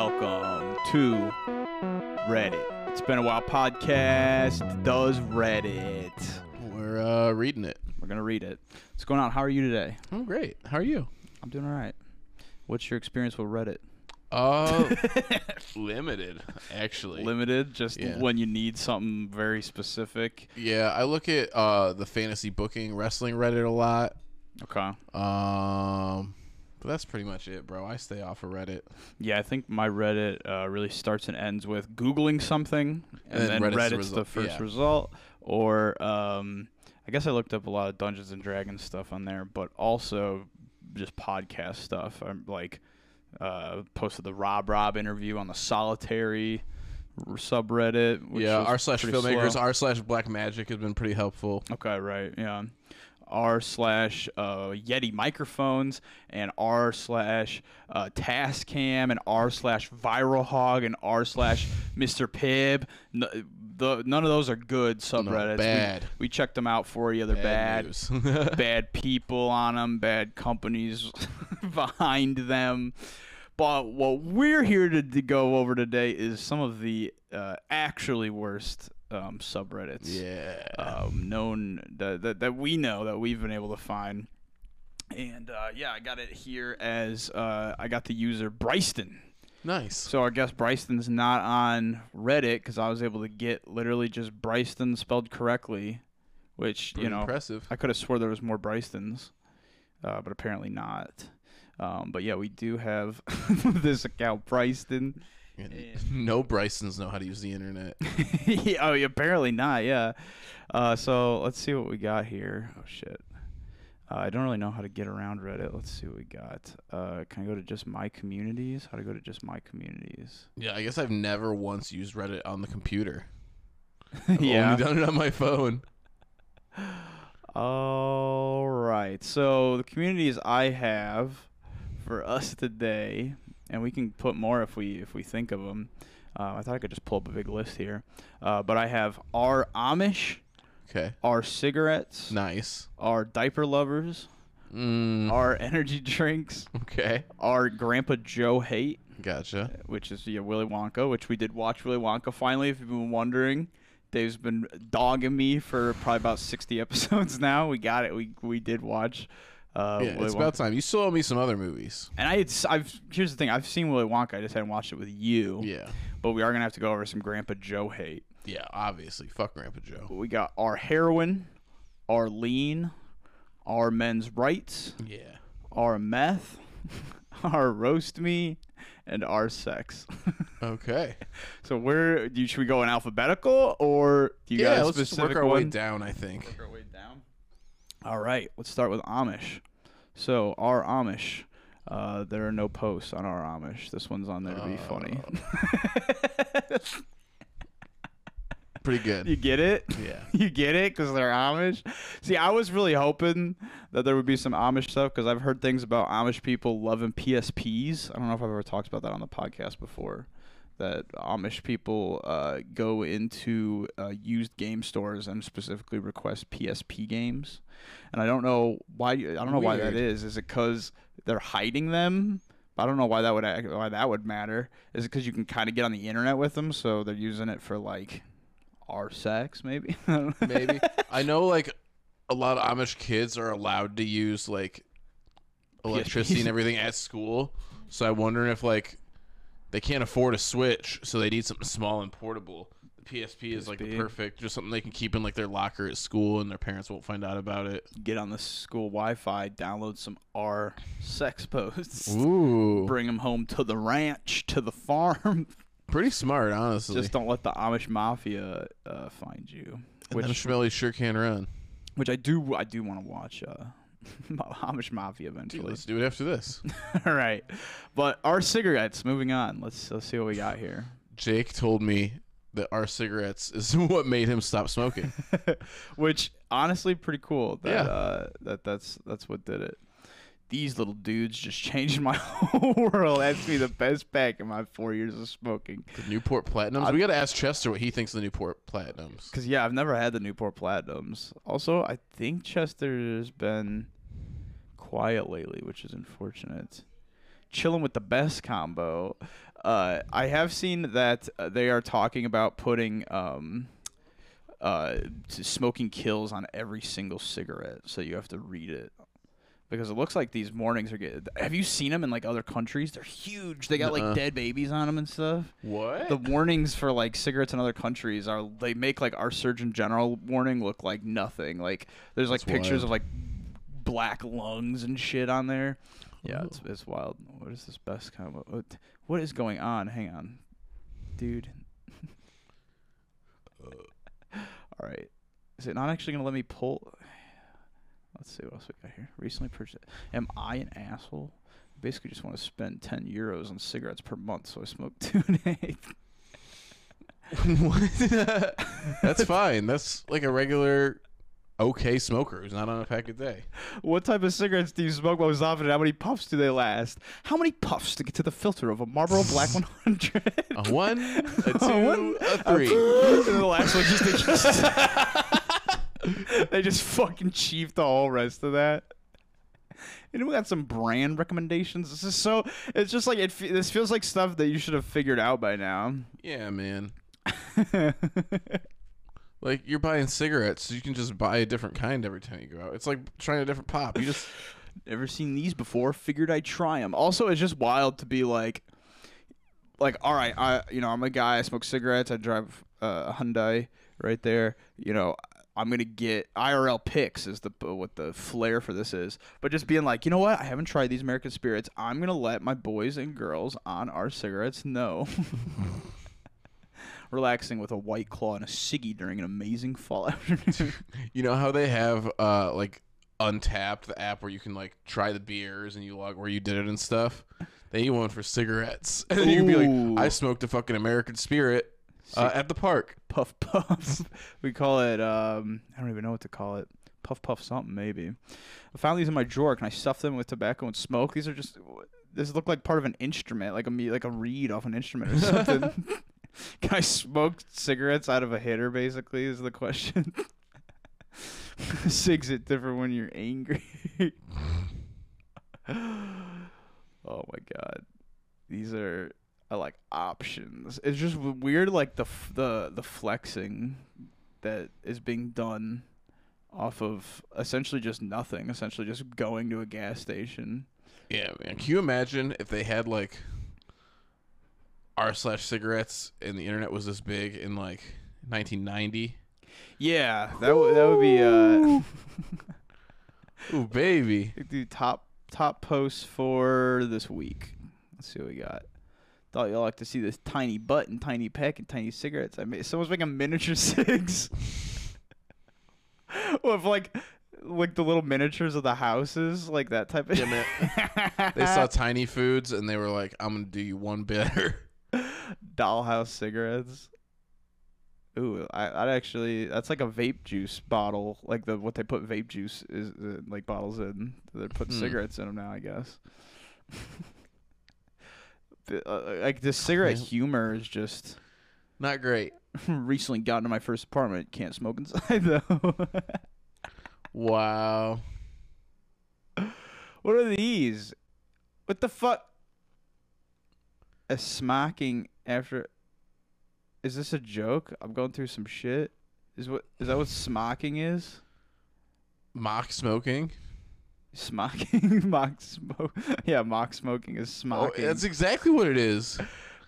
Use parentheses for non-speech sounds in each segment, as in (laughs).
welcome to Reddit. It's been a while. Podcast does Reddit. We're uh, reading it. We're gonna read it. What's going on? How are you today? I'm great. How are you? I'm doing all right. What's your experience with Reddit? Uh, (laughs) limited, actually. Limited, just Yeah. when you need something very specific. yeah, I look at uh the fantasy booking wrestling Reddit a lot. Okay. Um, but that's pretty much it, bro. I stay off of Reddit. Yeah, I think my Reddit uh, really starts and ends with googling something, and, And then then Reddit's, Reddit's the the first yeah. result. Or um, I guess I looked up a lot of Dungeons and Dragons stuff on there, but also just podcast stuff. I'm like uh, posted the Rob Rob interview on the Solitary subreddit. Which yeah, r slash filmmakers, r slash Black Magic has been pretty helpful. Okay, right. Yeah. R slash uh, Yeti microphones and R slash uh, Tascam and R slash Viral Hog and R slash (laughs) Mr. Pibb. The, none of those are good subreddits. We- bad. We, checked them out for you. They're bad. news. (laughs) bad people on them, bad companies (laughs) behind them. But what we're here to, to go over today is some of the uh, actually worst um, subreddits yeah. um, known that, that that we know that we've been able to find. And uh, yeah, I got it here as uh, I got the user Bryston. nice. So I guess Bryston's not on Reddit because I was able to get literally just Bryston spelled correctly, which Pretty you know impressive. I could have swore there was more Brystons, uh, but apparently not. Um, but yeah, we do have (laughs) this account, Bryston. (laughs) no Brysons know how to use the internet. (laughs) oh, apparently not. Yeah. Uh, so let's see what we got here. Oh shit. Uh, I don't really know how to get around Reddit. Let's see what we got. Uh, can I go to just my communities? How to go to just my communities? Yeah, I guess I've never once used Reddit on the computer. I've (laughs) yeah. only done it on my phone. All right. So the communities I have for us today, and we can put more if we if we think of them. Uh, I thought I could just pull up a big list here, uh, but I have our Amish, Okay. our cigarettes, Nice. our diaper lovers, Mm, our energy drinks, (laughs) okay. our Grandpa Joe hate, Gotcha. which is yeah, Willy Wonka, which we did watch Willy Wonka finally. If you've been wondering, Dave's been dogging me for probably about sixty (laughs) episodes now. We got it. We we did watch. Uh, yeah, Willy it's Wonka. about time. You still owe me some other movies. And I, I've here's the thing. I've seen Willy Wonka. I just hadn't watched it with you. Yeah. But we are gonna have to go over some Grandpa Joe hate. Yeah, obviously. Fuck Grandpa Joe. We got our heroin, our lean, our men's rights, Yeah. our meth, (laughs) our roast me, and our sex. (laughs) Okay. so where do you, should we go in alphabetical or do you yeah, got a let's just work our way down, I think. Work our way down. All right, let's start with Amish. So our Amish. Uh, there are no posts on our Amish. This one's on there to be funny. (laughs) Pretty good. you get it? Yeah. (laughs) You get it because they're Amish. See, I was really hoping that there would be some Amish stuff because I've heard things about Amish people loving PSPs. I don't know if I've ever talked about that on the podcast before. That Amish people uh, go into uh, used game stores and specifically request PSP games, and I don't know why. I don't know why that Weird. is. Is it because they're hiding them? I don't know why that would why that would matter. Is it because you can kind of get on the internet with them, so they're using it for like our sex, maybe? (laughs) I know. Maybe. (laughs) I know, like, a lot of Amish kids are allowed to use, like, electricity PSPs. and everything at school. So I'm wondering if, like, they can't afford a Switch, so they need something small and portable. The PSP is, like, the PSP. perfect, just something they can keep in, like, their locker at school and their parents won't find out about it. Get on the school Wi-Fi, download some R sex posts, Ooh. bring them home to the ranch, to the farm. (laughs) Pretty smart, honestly. Just don't let the Amish mafia uh, find you. and Which, then Schmelly sure can run. which I do, I do want to watch uh, (laughs) Amish Mafia Dude, eventually. let's do it after this. (laughs) All right, but our cigarettes. Moving on. Let's let's see what we got here. Jake told me that our cigarettes is (laughs) what made him stop smoking. which honestly pretty cool that Yeah. uh, that that's that's what did it these little dudes just changed my whole world that's me the best pack in my four years of smoking The Newport Platinums. we got to ask Chester what he thinks of the Newport Platinums. because yeah i've never had the newport platinums also i think chester's been quiet lately which is unfortunate chilling with the best combo Uh, I have seen that uh, they are talking about putting um, uh, smoking kills on every single cigarette, so you have to read it. Because it looks like these warnings are getting. Have you seen them in like other countries? They're huge. They got Nuh-uh. like dead babies on them and stuff. What? The warnings for like cigarettes in other countries are they make like our Surgeon General warning look like nothing. Like there's like That's pictures wild. of like black lungs and shit on there. Yeah, Ooh. it's it's wild. What is this best kind of what, what is going on? Hang on, dude. (laughs) Uh. (laughs) All right, is it not actually gonna let me pull? Let's see what else we got here. Recently purchased. Am I an asshole? Basically, just want to spend ten euros on cigarettes per month, so I smoke (laughs) two and eight. What? That's fine. That's like a regular okay smoker who's not on a pack a day. What type of cigarettes do you smoke most often? and How many puffs do they last? How many puffs to get to the filter of a Marlboro Black (laughs) 100? A one, a (laughs) two, A one, a three. (laughs) and the last one just they just they just fucking cheap the whole rest of that. And we got some brand recommendations. This is so. It's just like it. This feels like stuff that you should have figured out by now. Yeah, man. Like you're buying cigarettes, so you can just buy a different kind every time you go out. It's like trying a different pop. You just (laughs) Never seen these before. Figured I'd try them. Also, it's just wild to be like, like, all right, I, you know, I'm a guy. I smoke cigarettes. I drive uh, a Hyundai right there. You know, I'm gonna get IRL picks is the what the flair for this is. But just being like, you know what? I haven't tried these American spirits. I'm gonna let my boys and girls on our cigarettes know. (laughs) (laughs) Relaxing with a white claw and a ciggy during an amazing fall (laughs) afternoon. (laughs) you know how they have uh like Untappd, the app where you can like try the beers and you log where you did it and stuff. They need one for cigarettes, (laughs) and then you can be like, I smoked a fucking American Spirit uh, at the park. puff puff. we call it. Um, I don't even know what to call it. Puff puff something maybe. I found these in my drawer. Can I stuff them with tobacco and smoke? These are just. This look like part of an instrument, like a like a reed off an instrument or something. Can I smoke cigarettes out of a hitter? Basically, is the question. (laughs) Cigs it different when you're angry. (laughs) oh my god, these are are like options. It's just weird, like the f- the the flexing that is being done off of essentially just nothing. Essentially, just going to a gas station. Yeah, man. Can you imagine if they had like r slash cigarettes and the internet was this big in like 1990? Yeah, that w- that would be uh. (laughs) Ooh, baby. do top top posts for this week. Let's see what we got. Thought y'all like to see this tiny butt and tiny peck and tiny cigarettes. I made someone's making miniature (laughs) cigs. (laughs) With like like the little miniatures of the houses, like that type of Yeah, man. They saw tiny foods and they were like, "I'm gonna do you one better." Dollhouse cigarettes. Ooh, I I'd actually that's like a vape juice bottle, like the what they put vape juice is uh, like bottles in. They're putting Hmm. cigarettes in them now, I guess. (laughs) The- uh, like the cigarette humor is just Not great. (laughs) recently got into my first apartment. Can't smoke inside (laughs) though. Wow. what are these? What the fuck? A smocking after. Is this a joke? I'm going through some shit. Is what is that what smocking is? Mock smoking. Smocking, (laughs) mock smoke. Yeah, mock smoking is Oh, smocking. that's exactly what it is.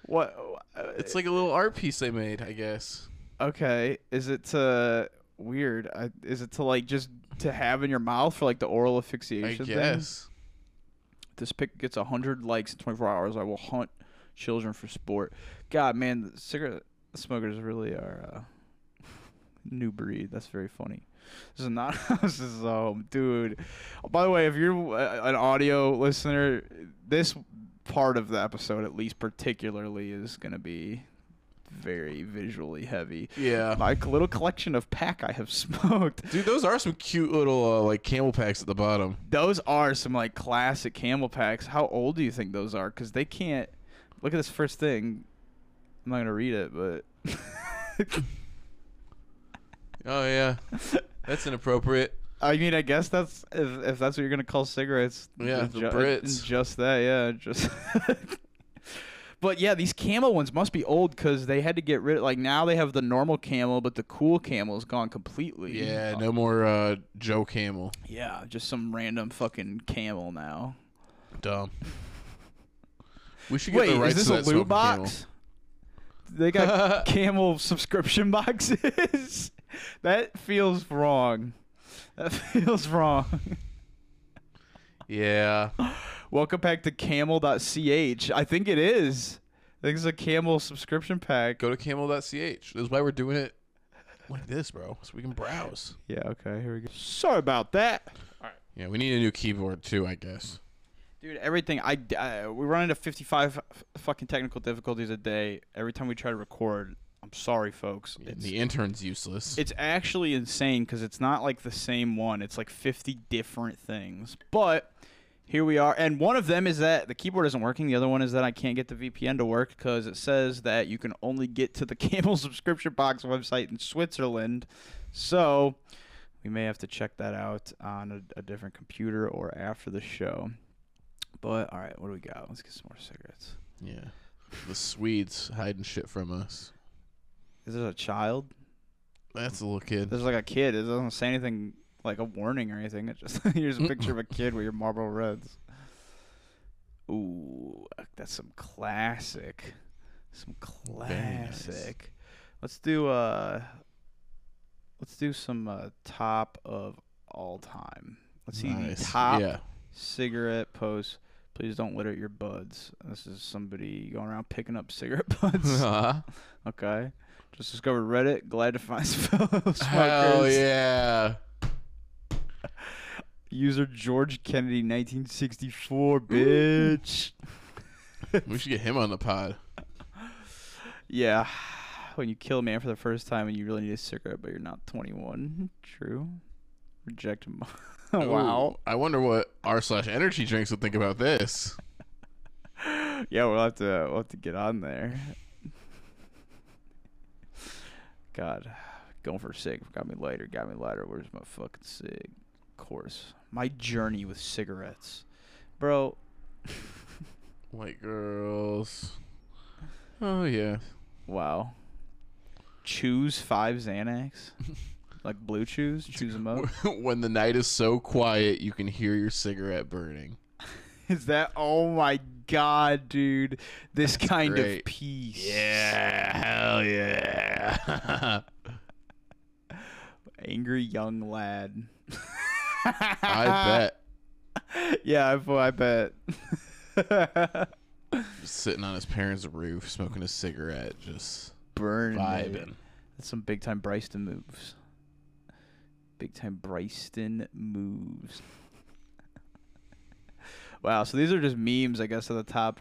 what? uh, It's like a little art piece they made, I guess. okay. Is it to weird? I, is it to like just to have in your mouth for like the oral I asphyxiation thing? guess. This pic gets 100 likes in 24 hours. I will hunt children for sport. God, man, the cigarette smokers really are a (laughs) new breed. That's very funny. This is not (laughs) this is um, dude. By the way, if you're uh, an audio listener, this part of the episode, at least particularly, is gonna be very visually heavy. Yeah. My little collection of pack I have (laughs) smoked. Dude, those are some cute little uh, like camel packs at the bottom. Those are some like classic camel packs. How old do you think those are? Because they can't. Look at this first thing. I'm not gonna read it, but (laughs) Oh yeah. That's inappropriate. I mean, I guess that's if, if that's what you're gonna call cigarettes. Yeah, ju- Brits. just that, yeah, just. (laughs) But yeah, these camel ones must be old because they had to get rid. of Like now they have the normal camel, but the cool camel is gone completely. Yeah, no more uh, Joe Camel. Yeah, just some random fucking camel now. Dumb. We should get Wait, the rights is this to a loot smoking box? They got (laughs) camel subscription boxes. (laughs) that feels wrong. That (laughs) feels wrong. Yeah. Welcome back to camel.ch. I think it is. I think it's a camel subscription pack. Go to camel.ch. This is why we're doing it like this, bro, so we can browse. Yeah, okay, here we go. Sorry about that. Yeah, we need a new keyboard too, I guess. Dude, everything I, I we run into 55 f- fucking technical difficulties a day every time we try to record. I'm sorry, folks. It's, the intern's useless. it's actually insane because it's not like the same one. It's like 50 different things. But here we are, and one of them is that the keyboard isn't working. The other one is that I can't get the VPN to work because it says that you can only get to the (laughs) Camel subscription box website in Switzerland. So we may have to check that out on a, a different computer or after the show. But all right, what do we got? Let's get some more cigarettes. yeah. The Swedes hiding shit from us. Is this a child? That's a little kid. This is like a kid. It doesn't say anything like a warning or anything. It's just (laughs) here's a picture of a kid with your Marlboro Reds. Ooh, that's some classic. Some Very nice. classic. Let's do uh let's do some uh top of all time. Let's see the Nice. top Yeah. cigarette post. Please don't litter your buds. This is somebody going around picking up cigarette (laughs) butts. Uh-huh. okay. Just discovered Reddit. Glad to find some fellow (laughs) smokers. Hell yeah. User George Kennedy, 1964, bitch. We should get him on the pod. (laughs) yeah. When you kill a man for the first time and you really need a cigarette, but you're not 21. True. Reject him. (laughs) wow. Ooh, I wonder what r slash energy drinks would think about this. (laughs) Yeah, we'll have to we'll have to get on there. (laughs) God, going for a cig. Got me lighter. Got me lighter. Where's my fucking cig? Of course. My journey with cigarettes, bro. White girls. Oh yeah. Wow. Choose five Xanax, like blue chews. Choose them up. (laughs) when the night is so quiet, you can hear your cigarette burning. (laughs) Is that? Oh my god, dude! This kind great. of peace. Yeah, hell yeah. (laughs) Angry young lad. I bet. Yeah, I, I bet. Just sitting on his parents' roof, smoking a cigarette, just burning, vibing. That's some big time Bryston moves. Big time Bryston moves. (laughs) wow, so these are just memes, I guess, of the top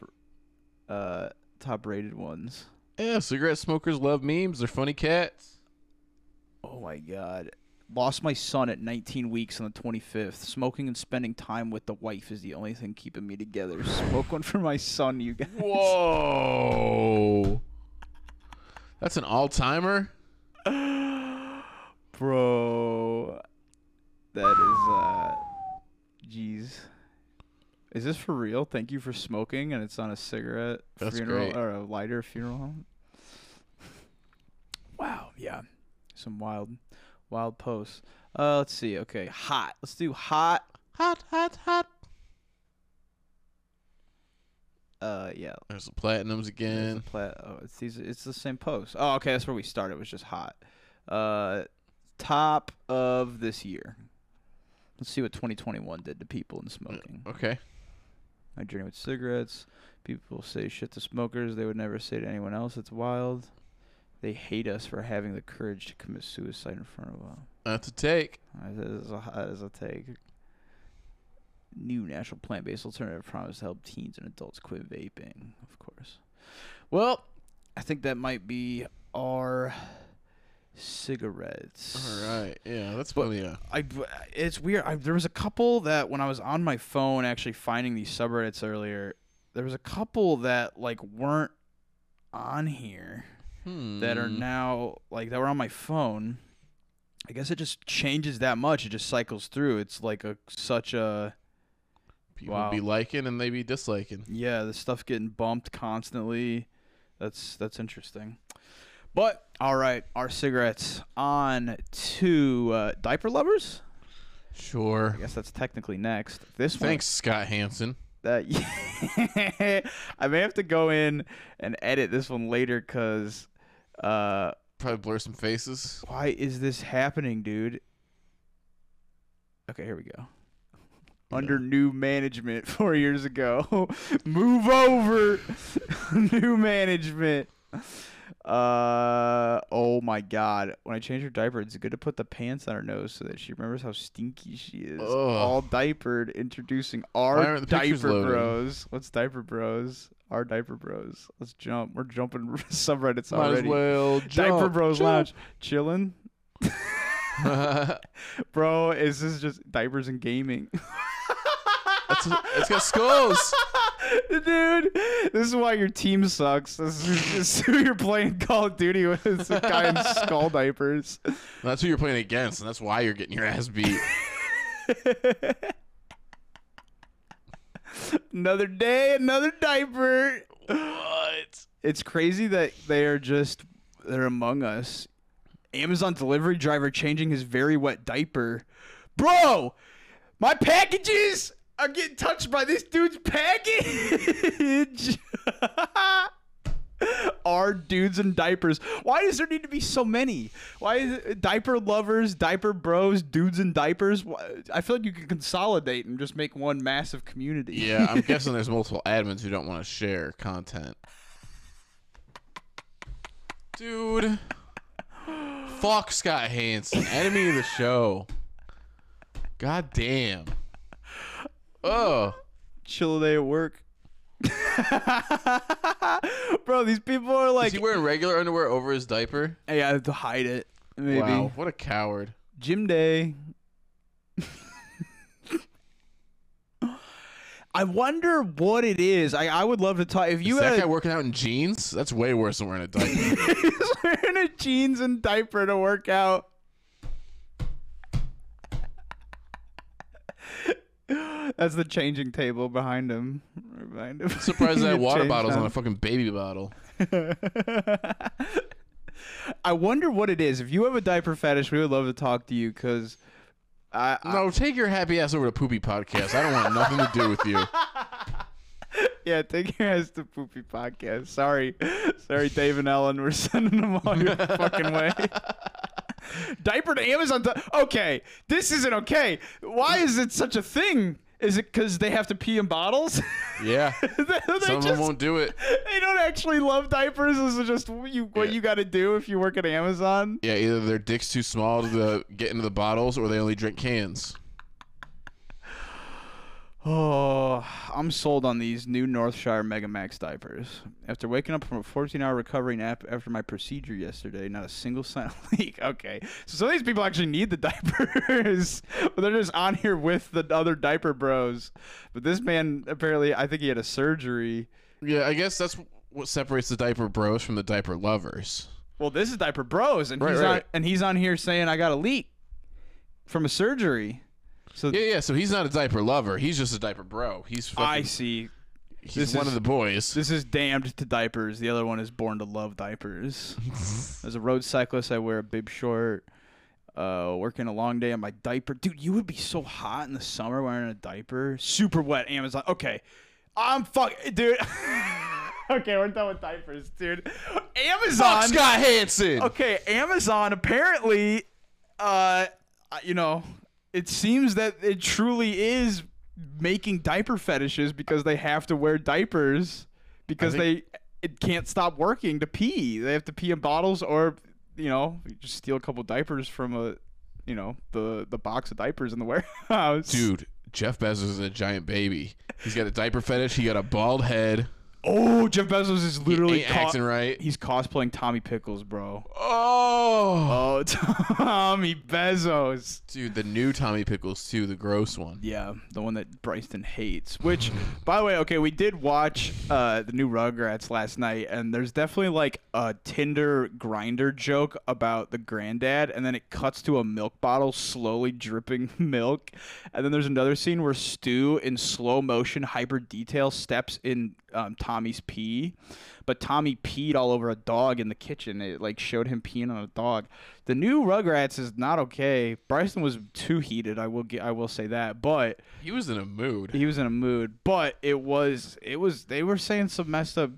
uh top rated ones. Yeah, cigarette smokers love memes. They're funny cats. Oh my god. Lost my son at 19 weeks on the 25th. Smoking and spending time with the wife is the only thing keeping me together. Smoke one for my son, you guys. Whoa. That's an all timer? (laughs) Bro. That is uh jeez. Is this for real? Thank you for smoking and it's on a cigarette That's funeral great. or a lighter funeral home. Wow, yeah. Some wild wild posts. Uh let's see. Okay, hot. Let's do hot. Hot, hot, hot. Uh yeah. There's the platinums There's again. the plat- oh, it's these it's the same post. Oh, okay, that's where we started. It was just hot. Uh top of this year. Let's see what 2021 did to people in smoking. Uh, okay. My journey with cigarettes. People say shit to smokers they would never say to anyone else. It's wild. They hate us for having the courage to commit suicide in front of them. That's a take. Uh, that is a, that is a take. New natural plant-based alternative promise to help teens and adults quit vaping. Of course. Well, I think that might be our cigarettes. All right. Yeah, that's But- funny. Yeah. I it's weird. I, there was a couple that when I was on my phone actually finding these subreddits earlier, there was a couple that like weren't on here that are Hmm. now like that were on my phone. I guess it just changes that much. It just cycles through. It's like a such a people Wow. be liking and they be disliking. Yeah, the stuff getting bumped constantly. That's that's interesting. But all right, our cigarettes on to uh, diaper lovers. Sure. I guess that's technically next. This one- Thanks, Scott Hansen. that (laughs) I may have to go in and edit this one later because uh, Probably blur some faces. why is this happening, dude? Okay, here we go. Under new management (laughs) four years ago, (laughs) move over. new management. Uh oh my god! When I change her diaper, it's good to put the pants on her nose so that she remembers how stinky she is. Ugh. All diapered, introducing our aren't the pictures diaper bros. What's diaper bros? Our diaper bros. Let's jump. We're jumping (laughs) subreddits Might already. as well (laughs) Diaper Bros jump. Lounge, chilling, (laughs) bro. Is this just diapers and gaming? It's, it's got skulls. Dude, this is why your team sucks. This is, this (laughs) is who you're playing Call of Duty with. It's a guy in skull diapers. That's who you're playing against, and that's why you're getting your ass beat. (laughs) another day, another diaper. what? It's crazy that they are just they're among us. Amazon delivery driver changing his very wet diaper. Bro, my packages are getting touched by this dude's package. (laughs) Our dudes in diapers. Why does there need to be so many? Why is it diaper lovers, diaper bros, dudes in diapers? Why- I feel like you could consolidate and just make one massive community. Yeah, I'm (laughs) guessing there's multiple admins who don't want to share content. Dude. Fuck Scott Hansen, enemy of the show. God damn. Oh, chill day at work. (laughs) Bro, these people are like, is he wearing regular underwear over his diaper? hey, I have to hide it. Maybe Wow, what a coward. gym day. (laughs) I wonder what it is. I, I would love to talk. If you is that had guy working out in jeans? That's way worse than wearing a (laughs) diaper. He's wearing a jeans and diaper to work out. That's the changing table behind him. Behind him. Surprised that (laughs) water bottle's on a fucking baby bottle. (laughs) I wonder what it is. If you have a diaper fetish, we would love to talk to you because I, I No, take your happy ass over to Poopy Podcast. I don't want nothing to do with you. (laughs) yeah, take your ass to Poopy Podcast. Sorry, sorry, Dave and Ellen, we're sending them all your fucking way. Diaper to Amazon. okay, this isn't okay. Why is it such a thing? Is it because they have to pee in bottles? Yeah. (laughs) they Some of them won't do it. They don't actually love diapers. This is just you, what Yeah. you got to do if you work at Amazon. Yeah, either their dick's too small to get into the bottles or they only drink cans. Oh, I'm sold on these new Northshore MegaMax diapers. After waking up from a 14-hour recovery nap after my procedure yesterday, not a single sign of (laughs) leak. Okay, so some of these people actually need the (laughs) diapers, but they're just on here with the other diaper bros. But this man apparently, I think he had a surgery. Yeah, I guess that's what separates the diaper bros from the diaper lovers. Well, this is diaper bros, and Right, he's right. on and he's on here saying I got a leak from a surgery. So Yeah, yeah. So he's not a diaper lover. He's just a diaper bro. He's I see. he's this one is- of the boys. This is damned to diapers. The other one is born to love diapers. (laughs) As a road cyclist, I wear a bib short. Uh, working a long day on my diaper, dude. You would be so hot in the summer wearing a diaper. Super wet. Amazon. Okay, I'm fuck, dude. (laughs) okay, we're done with diapers, dude. Amazon. Fuck Scott Hansen. Okay, Amazon apparently, uh, you know, it seems that it truly is making diaper fetishes because they have to wear diapers because I they it can't stop working to pee. They have to pee in bottles or you know just steal a couple diapers from a you know the the box of diapers in the (laughs) warehouse. Dude, Jeff Bezos is a giant baby. He's got a diaper fetish. He got a bald head, Oh, Jeff Bezos is literally ain't acting right. he's cosplaying Tommy Pickles, bro. Oh, Oh, (laughs) Tommy Bezos. dude, the new Tommy Pickles too, the gross one. Yeah, the one that Bryson hates. Which, by the way, okay, we did watch uh, the new Rugrats last night, and there's definitely like a Tinder grinder joke about the granddad, and then it cuts to a milk bottle slowly dripping (laughs) milk, and then there's another scene where Stu, in slow motion, hyper detail, steps in um, Tommy's pee, but Tommy peed all over a dog in the kitchen. It like showed him peeing on a dog. The new Rugrats is not okay. Bryson was too heated. I will get. I will say that, but He was in a mood. he was in a mood. But it was. It was. They were saying some messed up.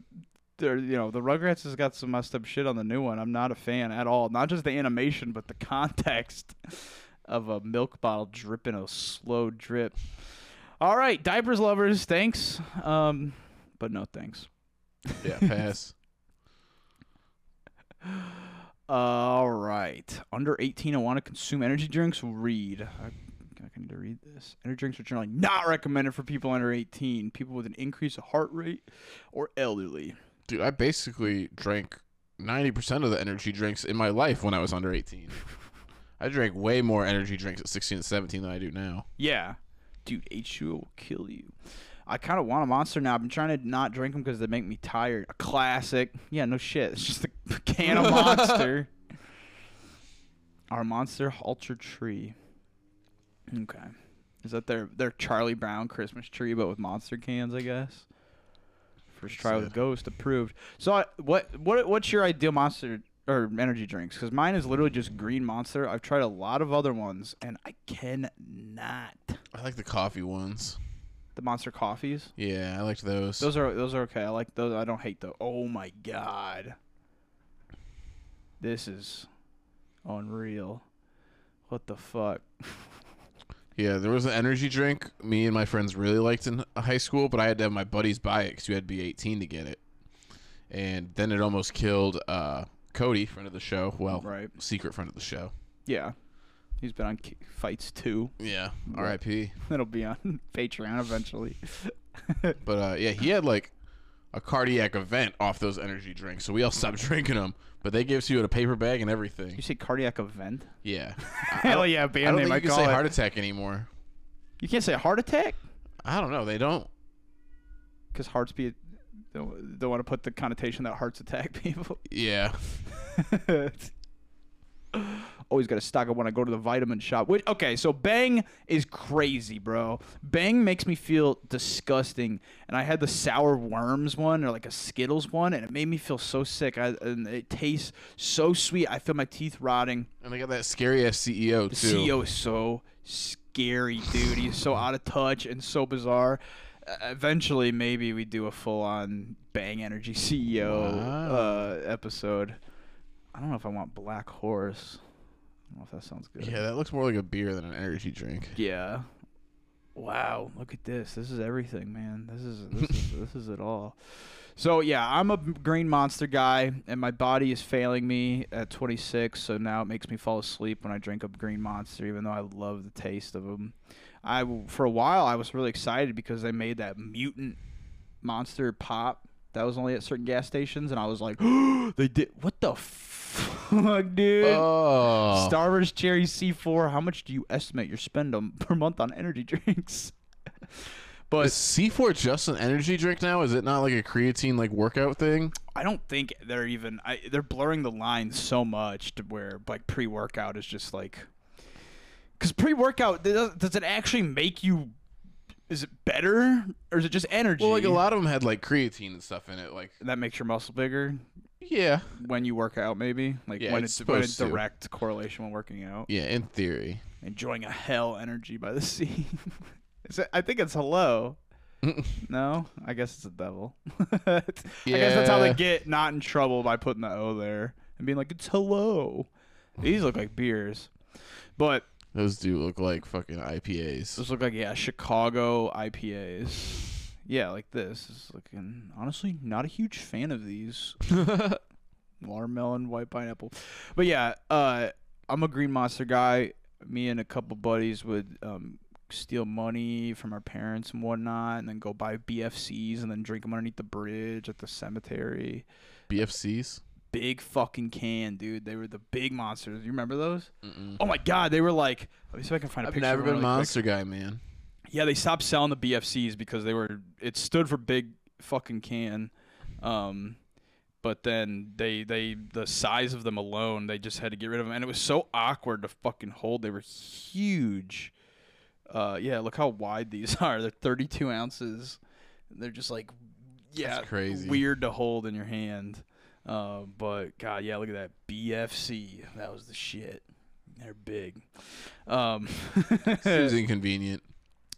There, you know, the Rugrats has got some messed up shit on the new one. I'm not a fan at all. Not just the animation, but the (laughs) context of a milk bottle dripping a slow drip. All right, diapers lovers, thanks. Um, but no thanks. yeah, (laughs) pass. All right. Under 18 I want to consume energy drinks? Read. I, I need to read this. Energy drinks are generally not recommended for people under 18, people with an increase of heart rate, or elderly. Dude, I basically drank 90% of the energy drinks in my life when I was under 18. (laughs) I drank way more energy drinks at 16 and 17 than I do now. Yeah. Dude, H2O will kill you. I kind of want a monster now. I've been trying to not drink them because they make me tired. A classic. Yeah, no shit. It's just a (laughs) can of monster. (laughs) Our monster ultra tree. Okay. Is that their their Charlie Brown Christmas tree, but with monster cans? I guess. First try with Ghost approved. So I, what what what's your ideal monster or energy drinks? Because mine is literally just green monster. I've tried a lot of other ones and I cannot. I like the coffee ones. The monster coffees. Yeah, I liked those. Those are those are okay. I like those. I don't hate those. Oh my god. This is unreal. What the fuck? (laughs) Yeah, there was an energy drink me and my friends really liked in high school, but I had to have my buddies buy it because you had to be 18 to get it. And then it almost killed uh, Cody, friend of the show. Well, Right. secret friend of the show. Yeah. He's been on K- fights too. Yeah, R.I.P. That'll be on (laughs) Patreon eventually. (laughs) But uh, yeah, he had like a cardiac event off those energy drinks, so we all stopped (laughs) drinking them. But they give you in a paper bag and everything. you say cardiac event? Yeah. Hell yeah, band I don't name. think I you can call say it. heart attack anymore. You can't say heart attack I don't know. They don't. because hearts be don't, don't want to put the connotation that hearts attack people. Yeah. Always got to stock up when I go to the vitamin shop. Which okay, so Bang is crazy, bro. Bang makes me feel disgusting, and I had the sour worms one or like a Skittles one, and it made me feel so sick. I, and it tastes so sweet. I feel my teeth rotting. And they got that scary ass CEO The too. CEO is so scary, dude. He's so out of touch and so bizarre. Eventually, maybe we do a full-on Bang Energy CEO Wow. uh, episode. I don't know if I want Black Horse. Know if that sounds good. Yeah, that looks more like a beer than an energy drink. Yeah. Wow, look at this. This is everything, man. This is this is (laughs) this is it all. So yeah, I'm a green monster guy, and my body is failing me at 26. So now it makes me fall asleep when I drink a green monster, even though I love the taste of them. I for a while I was really excited because they made that mutant monster pop that was only at certain gas stations, and I was like, (gasps) they did what the fuck, dude. Oh. Starburst Cherry C4. How much do you estimate your spend on, (laughs) per month on energy drinks? (laughs) but Is C4 just an energy drink now? Is it not like a creatine like workout thing? I don't think they're even. I, they're blurring the lines so much to where like pre-workout is just like. Because pre-workout does, does it actually make you? Is it better or is it just energy? Well, like a lot of them had like creatine and stuff in it. Like, that makes your muscle bigger yeah, when you work out, maybe like Yeah, when it's it's when it's supposed to. direct correlation when working out. yeah, in theory. enjoying a hell energy by the (laughs) sea. Is it, I think it's hello. (laughs) no, I guess it's a devil. (laughs) I guess that's how they Yeah. get not in trouble by putting the O there and being like it's hello. These look like beers, but Those do look like fucking IPAs. those look like yeah Chicago IPAs. Yeah, like this is looking honestly not a huge fan of these. (laughs) watermelon, white pineapple. But yeah, uh, I'm a Green Monster guy. Me and a couple buddies would um, steal money from our parents and whatnot, and then go buy BFCs and then drink them underneath the bridge at the cemetery. BFCs. Big fucking can, dude. They were the big monsters. You remember those? Mm-mm. Oh my god, they were like. Let me see if I can find a I've picture. never of one been a really quick. monster guy, man. Yeah, they stopped selling the BFCs because they were it stood for big fucking can. Um but then they they the size of them alone, they just had to get rid of them and it was so awkward to fucking hold. They were huge. Uh yeah, look how wide these (laughs) are. They're 32 ounces. They're just like yeah, That's crazy. weird to hold in your hand. Uh, but God, yeah, look at that BFC. That was the shit. They're big. Um, (laughs) It was inconvenient.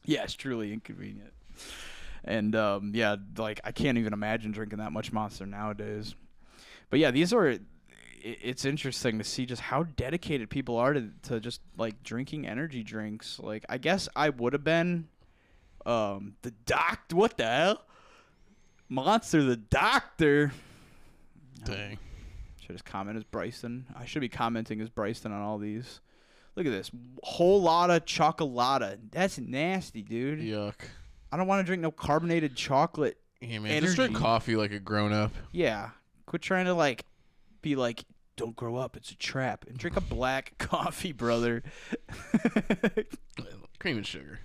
Yeah, it's truly inconvenient. And um, yeah, like I can't even imagine drinking that much Monster nowadays. But yeah, these are. It's interesting to see just how dedicated people are to to just like drinking energy drinks. Like I guess I would have been, um, the doc. What the hell? Monster, the doctor. Dang. Should just comment as Bryson. I should be commenting as Bryson on all these. Look at this whole lot of chocolata. That's nasty, dude. Yuck. I don't want to drink no carbonated chocolate. Yeah, man. Just drink coffee like a grown up. Yeah, quit trying to like be like, don't grow up. It's a trap. And drink a black (laughs) coffee, brother. (laughs) Cream and sugar.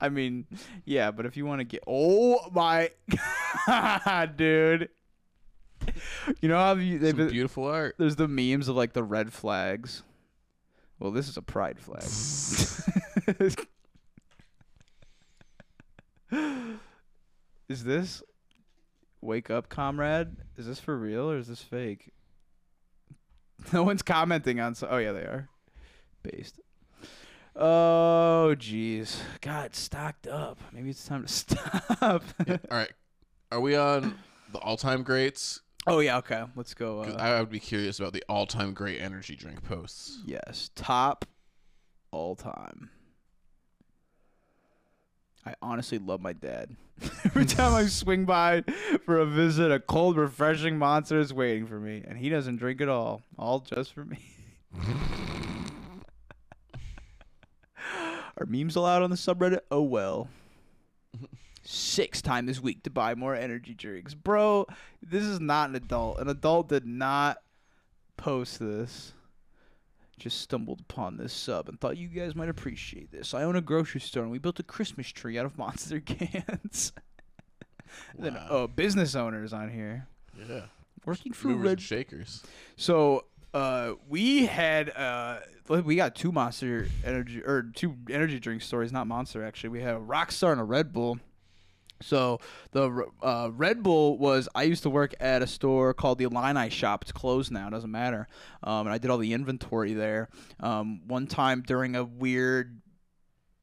I mean, yeah, but if you want to get, oh my god, (laughs) dude. You know how you, they've beautiful art. there's the memes of like the red flags. Well, this is a pride flag. (laughs) (laughs) is this wake up, comrade? Is this for real or is this fake? (laughs) No one's commenting on. So, oh yeah, they are. Based. Oh jeez, God, stocked up. Maybe it's time to stop. All right. Are we on the all time greats? Oh yeah, okay. Let's go. Uh, I would be curious about the all time great energy drink posts. Yes, top all time. I honestly love my dad. (laughs) Every time I (laughs) swing by for a visit, a cold, refreshing monster is waiting for me, and he doesn't drink at all, all just for me. (laughs) Are memes allowed on the subreddit? Oh well. Six time this week to buy more energy drinks, bro. This is not an adult. An adult did not post this just stumbled upon this sub and thought you guys might appreciate this. I own a grocery store and we built a Christmas tree out of monster (laughs) cans. then Wow. oh, business owners on here Yeah. working for Movers Red. shakers. So uh, we had uh, we got two Monster energy or two energy drink stories, not Monster actually. We had a Rockstar and a Red Bull. So the uh, Red Bull was I used to work at a store called the Illini Shop. It's closed now. It doesn't matter. Um, and I did all the inventory there. Um, one time during a weird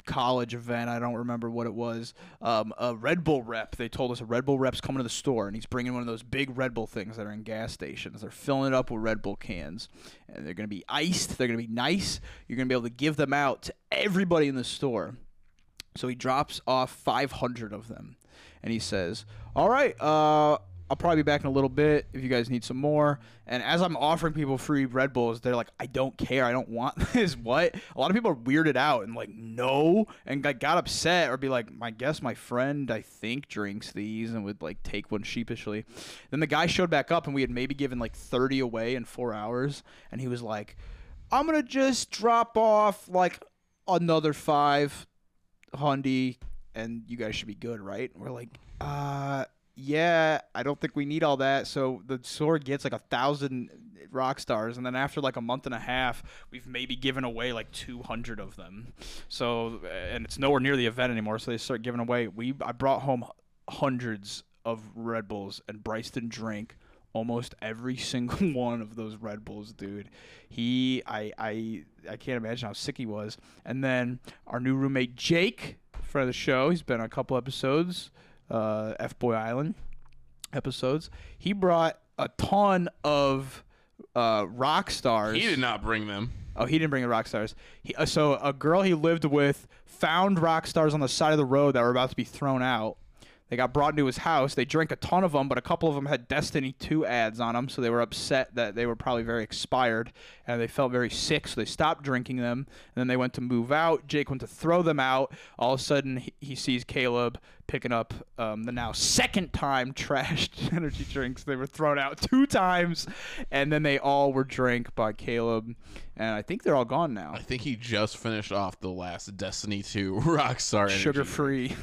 college event, I don't remember what it was. Um, a Red Bull rep. They told us a Red Bull rep's coming to the store, and he's bringing one of those big Red Bull things that are in gas stations. They're filling it up with Red Bull cans, and they're gonna be iced. They're gonna be nice. You're gonna be able to give them out to everybody in the store. So he drops off 500 of them, and he says, "All right, uh, I'll probably be back in a little bit if you guys need some more." And as I'm offering people free Red Bulls, they're like, "I don't care. I don't want (laughs) this." What? A lot of people are weirded out and like, "No," and got upset or be like, "I guess my friend, I think, drinks these," and would like take one sheepishly. Then the guy showed back up, and we had maybe given like 30 away in four hours, and he was like, "I'm gonna just drop off like another five Hundy, and you guys should be good, right? And we're like, uh, yeah, I don't think we need all that. So the store gets like a thousand rock stars, and then after like a month and a half, we've maybe given away like 200 of them. So, and it's nowhere near the event anymore. So they start giving away. We I brought home hundreds of Red Bulls, and Bryson drank almost every (laughs) single one of those Red Bulls, dude. He, I, I, I can't imagine how sick he was. And then our new roommate Jake, friend of the show, he's been on a couple episodes, uh, F Boy Island episodes. He brought a ton of uh, rock stars. He did not bring them. Oh, he didn't bring the rock stars. He, uh, so a girl he lived with found rock stars on the side of the road that were about to be thrown out. They got brought into his house. They drank a ton of them, but a couple of them had Destiny 2 ads on them, so they were upset that they were probably very expired and they felt very sick, so they stopped drinking them. And then they went to move out. Jake went to throw them out. All of a sudden, he, he sees Caleb picking up um, the now second time trashed (laughs) energy drinks. They were thrown out two times, and then they all were drank by Caleb. And I think they're all gone now. I think he just finished off the last Destiny 2 (laughs) Rockstar energy Sugar free.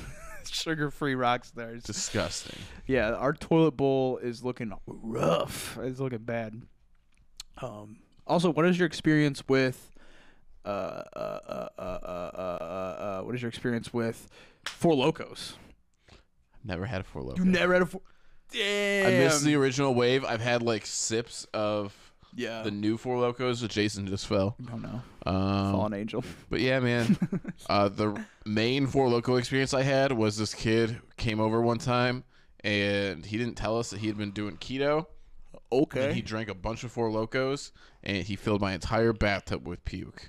(laughs) Sugar free rock stars. Disgusting. Yeah, our toilet bowl is looking rough. It's looking bad. Um, also, what is your experience with? Uh, uh, uh, uh, uh, uh, uh, what is your experience with Four Lokos? I've never had a Four Loko. You never had a Four. Damn. I missed the original wave. I've had like sips of yeah. the new Four Lokos that Jason just fell. oh no, Um, fallen angel. But yeah, man. (laughs) uh, the main Four Loko experience I had was this kid came over one time and he didn't tell us that he had been doing keto. Okay. And he drank a bunch of Four Lokos and he filled my entire bathtub with puke.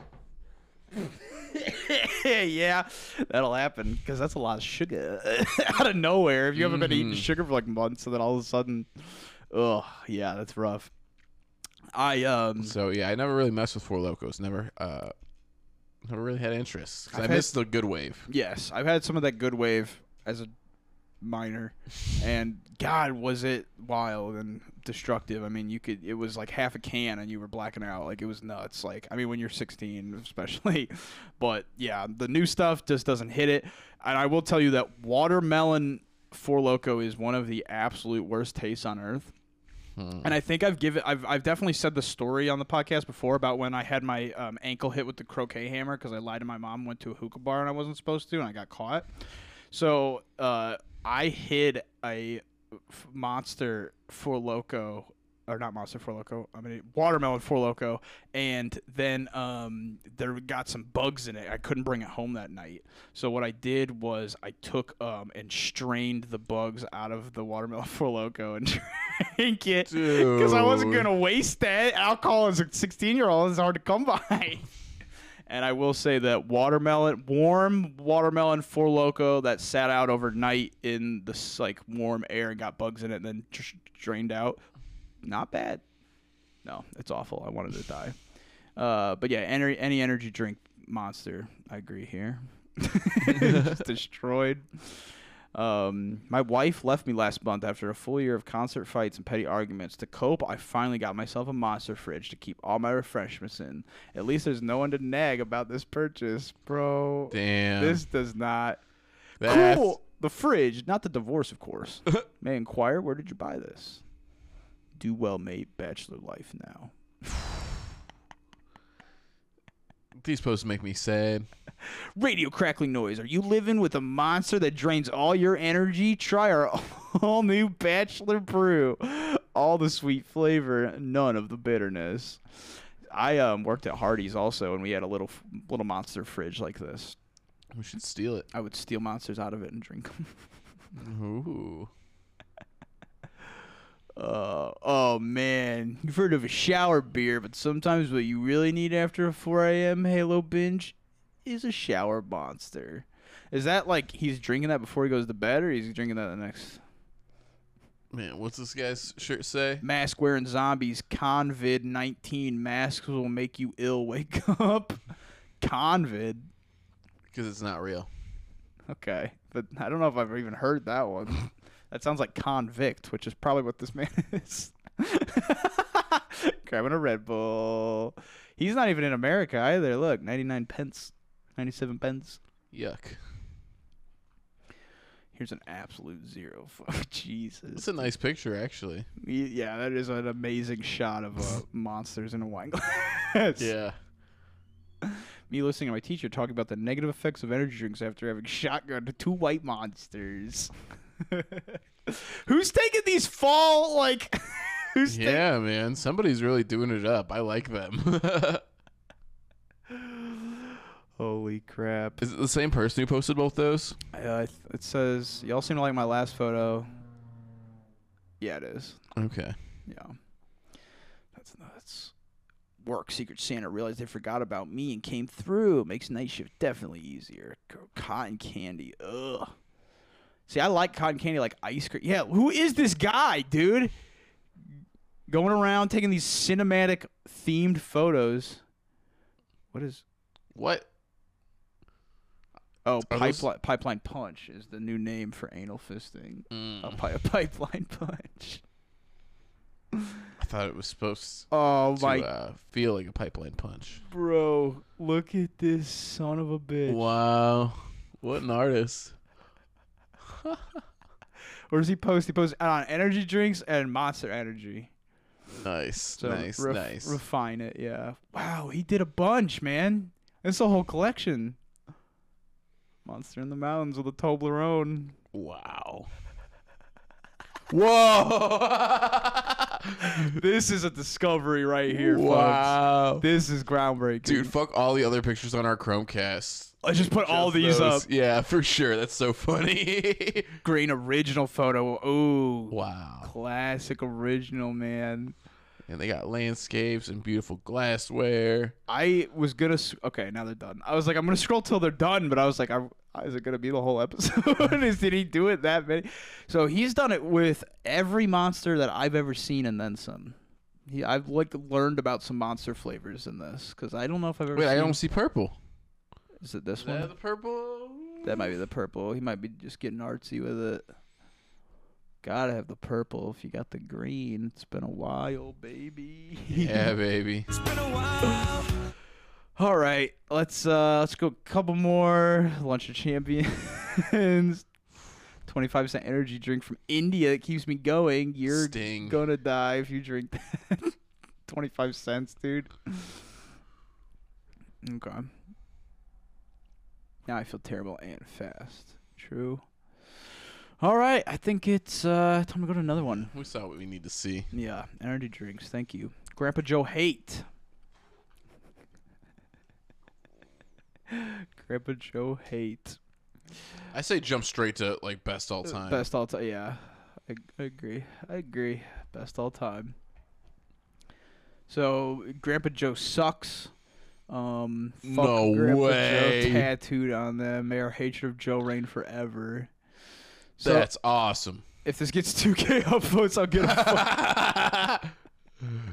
(laughs) yeah, that'll happen because that's a lot of sugar (laughs) out of nowhere. If you haven't been eating Mhm. sugar for like months, and then all of a sudden, oh yeah, that's rough. I um So yeah, I never really messed with Four Lokos. Never, uh, never really had interest. 'Cause I've I had- missed the good wave. yes, I've had some of that good wave as a minor, (laughs) and God was it wild and destructive. I mean, you could it was like half a can and you were blacking out. Like it was nuts. Like I mean, when you're 16, (laughs) especially. But yeah, the new stuff just doesn't hit it. And I will tell you that watermelon Four Loko is one of the absolute worst tastes on earth. Hmm. And I think I've given I've I've definitely said the story on the podcast before about when I had my um, ankle hit with the croquet hammer because I lied to my mom, went to a hookah bar and I wasn't supposed to, and I got caught. So uh, I hid a monster Four Loko. Or not monster Four Loko. I mean watermelon Four Loko, and then um, there got some bugs in it. I couldn't bring it home that night. So what I did was I took um, and strained the bugs out of the watermelon (laughs) Four Loko and (laughs) drank it because I wasn't gonna waste that. Alcohol as a 16 year old is hard to come by. (laughs) and I will say that watermelon, warm watermelon Four Loko that sat out overnight in this like warm air and got bugs in it, and then just drained out. Not bad. No, it's awful. I wanted to die. Uh, but yeah, any any energy drink monster. I agree here. (laughs) Just destroyed. Um, my wife left me last month after a full year of concert fights and petty arguments. To cope, I finally got myself a monster fridge to keep all my refreshments in. At least there's no one to nag about this purchase, bro. Damn. This does not. That's- Cool. The fridge, not the divorce, of course. (laughs) May I inquire where did you buy this? Do well, mate. Bachelor life now. These posts make me sad. (laughs) Radio crackling noise. Are you living with a monster that drains all your energy? Try our (laughs) all new Bachelor Brew. All the sweet flavor, none of the bitterness. I um, worked at Hardee's also, and we had a little little monster fridge like this. We should steal it. I would steal monsters out of it and drink them. (laughs) Ooh. Uh, oh man, you've heard of a shower beer, but sometimes what you really need after a 4 a.m. Halo binge is a shower monster. Is that like he's drinking that before he goes to bed, or he's drinking that the next? Man, what's this guy's shirt say? Mask wearing zombies, Convid 19 masks will make you ill. (laughs) Wake up, Convid. Because it's not real. Okay, but I don't know if I've even heard that one. (laughs) that sounds like convict, which is probably what this man (laughs) is. Grabbing a Red Bull. He's not even in America either. Look, 99 pence, 97 pence. Yuck. Here's an absolute zero. (laughs) Fuck, Jesus. It's a nice picture, actually. Yeah, that is an amazing shot of uh, (laughs) monsters in a wine glass. Yeah. Me listening to my teacher talking about the negative effects of energy drinks after having shotgun to two white monsters. (laughs) Who's taking these fall like? (laughs) Who's taking- Yeah, man. Somebody's really doing it up. I like them. (sighs) Holy crap! Is it the same person who posted both those? Uh, it says y'all seem to like my last photo. Yeah, it is. Okay. Yeah. That's nuts. Work Secret Santa realized they forgot about me and came through. Makes night shift definitely easier. Cotton candy. Ugh. See, I like cotton candy like ice cream. Yeah, who is this guy, dude? Going around taking these cinematic themed photos. What is What? Oh, Are those- pipeline pipeline punch is the new name for anal fisting. Mm, A, pi- a pipeline (laughs) punch. I thought it was supposed Oh to my uh, feel like a pipeline punch. bro, look at this son of a bitch. Wow. What an artist. (laughs) Where does he post? He posts on energy drinks and Monster Energy. Nice. So nice. ref- nice. Refine it, yeah. Wow, he did a bunch, man. It's a whole collection. Monster in the Mountains with a Toblerone. wow. Whoa. (laughs) this is a discovery right here, folks. wow. This is groundbreaking. Dude, fuck all the other pictures on our Chromecast. I just put all these those. up. Yeah, for sure. That's so funny. (laughs) Green original photo. Ooh. wow. Classic original, man. And they got landscapes and beautiful glassware. I was gonna. Okay, now they're done. I was like, I'm gonna scroll till they're done, but I was like, I, is it gonna be the whole episode? (laughs) did he do it that many? So he's done it with every monster that I've ever seen, and then some. He, I've like learned about some monster flavors in this because I don't know if I've ever. Wait, seen, I don't see purple. Is it this Is one? that the purple? That might be the purple. He might be just getting artsy with it. Gotta have the purple. If you got the green, it's been a while, baby. Yeah, (laughs) baby. All right, let's uh let's go a couple more lunch of champions. (laughs) Twenty five percent energy drink from India that keeps me going. You're Sting. gonna die if you drink that. (laughs) Twenty five cents, dude. Okay. Now I feel terrible and fast. True. All right, I think it's uh time to go to another one. We saw what we need to see. Yeah, energy drinks. Thank you, Grandpa Joe Hate. Grandpa Joe Hate. I say jump straight to like best all time. Best all time. Yeah, I, I agree. I agree. Best all time. So Grandpa Joe sucks. Um, fuck No Grandpa way. Joe tattooed on them. May our hatred of Joe reign forever. So That's awesome. if this gets 2K upvotes, I'll get a fuck. (laughs)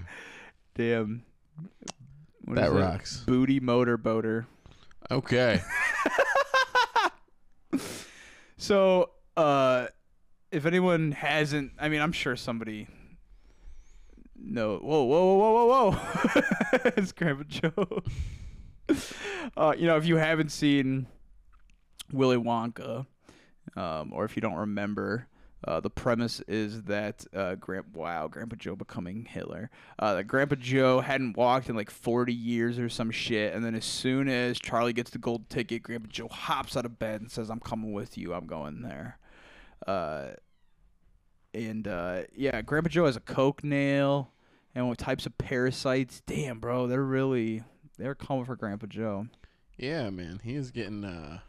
Damn. What That rocks. Booty motor boater. Okay. (laughs) So, uh, if anyone hasn't, I mean, I'm sure somebody. No, whoa, whoa, whoa, whoa, whoa, (laughs) it's Grandpa Joe. uh, you know, if you haven't seen Willy Wonka, um, or if you don't remember, uh, the premise is that uh, Grand wow, Grandpa Joe becoming Hitler. Uh, that Grandpa Joe hadn't walked in like 40 years or some shit, and then as soon as Charlie gets the gold ticket, Grandpa Joe hops out of bed and says, "I'm coming with you. I'm going there." Uh, and uh, yeah, Grandpa Joe has a coke nail and what types of parasites. Damn, bro, they're really they're coming for Grandpa Joe. yeah, man. He is getting uh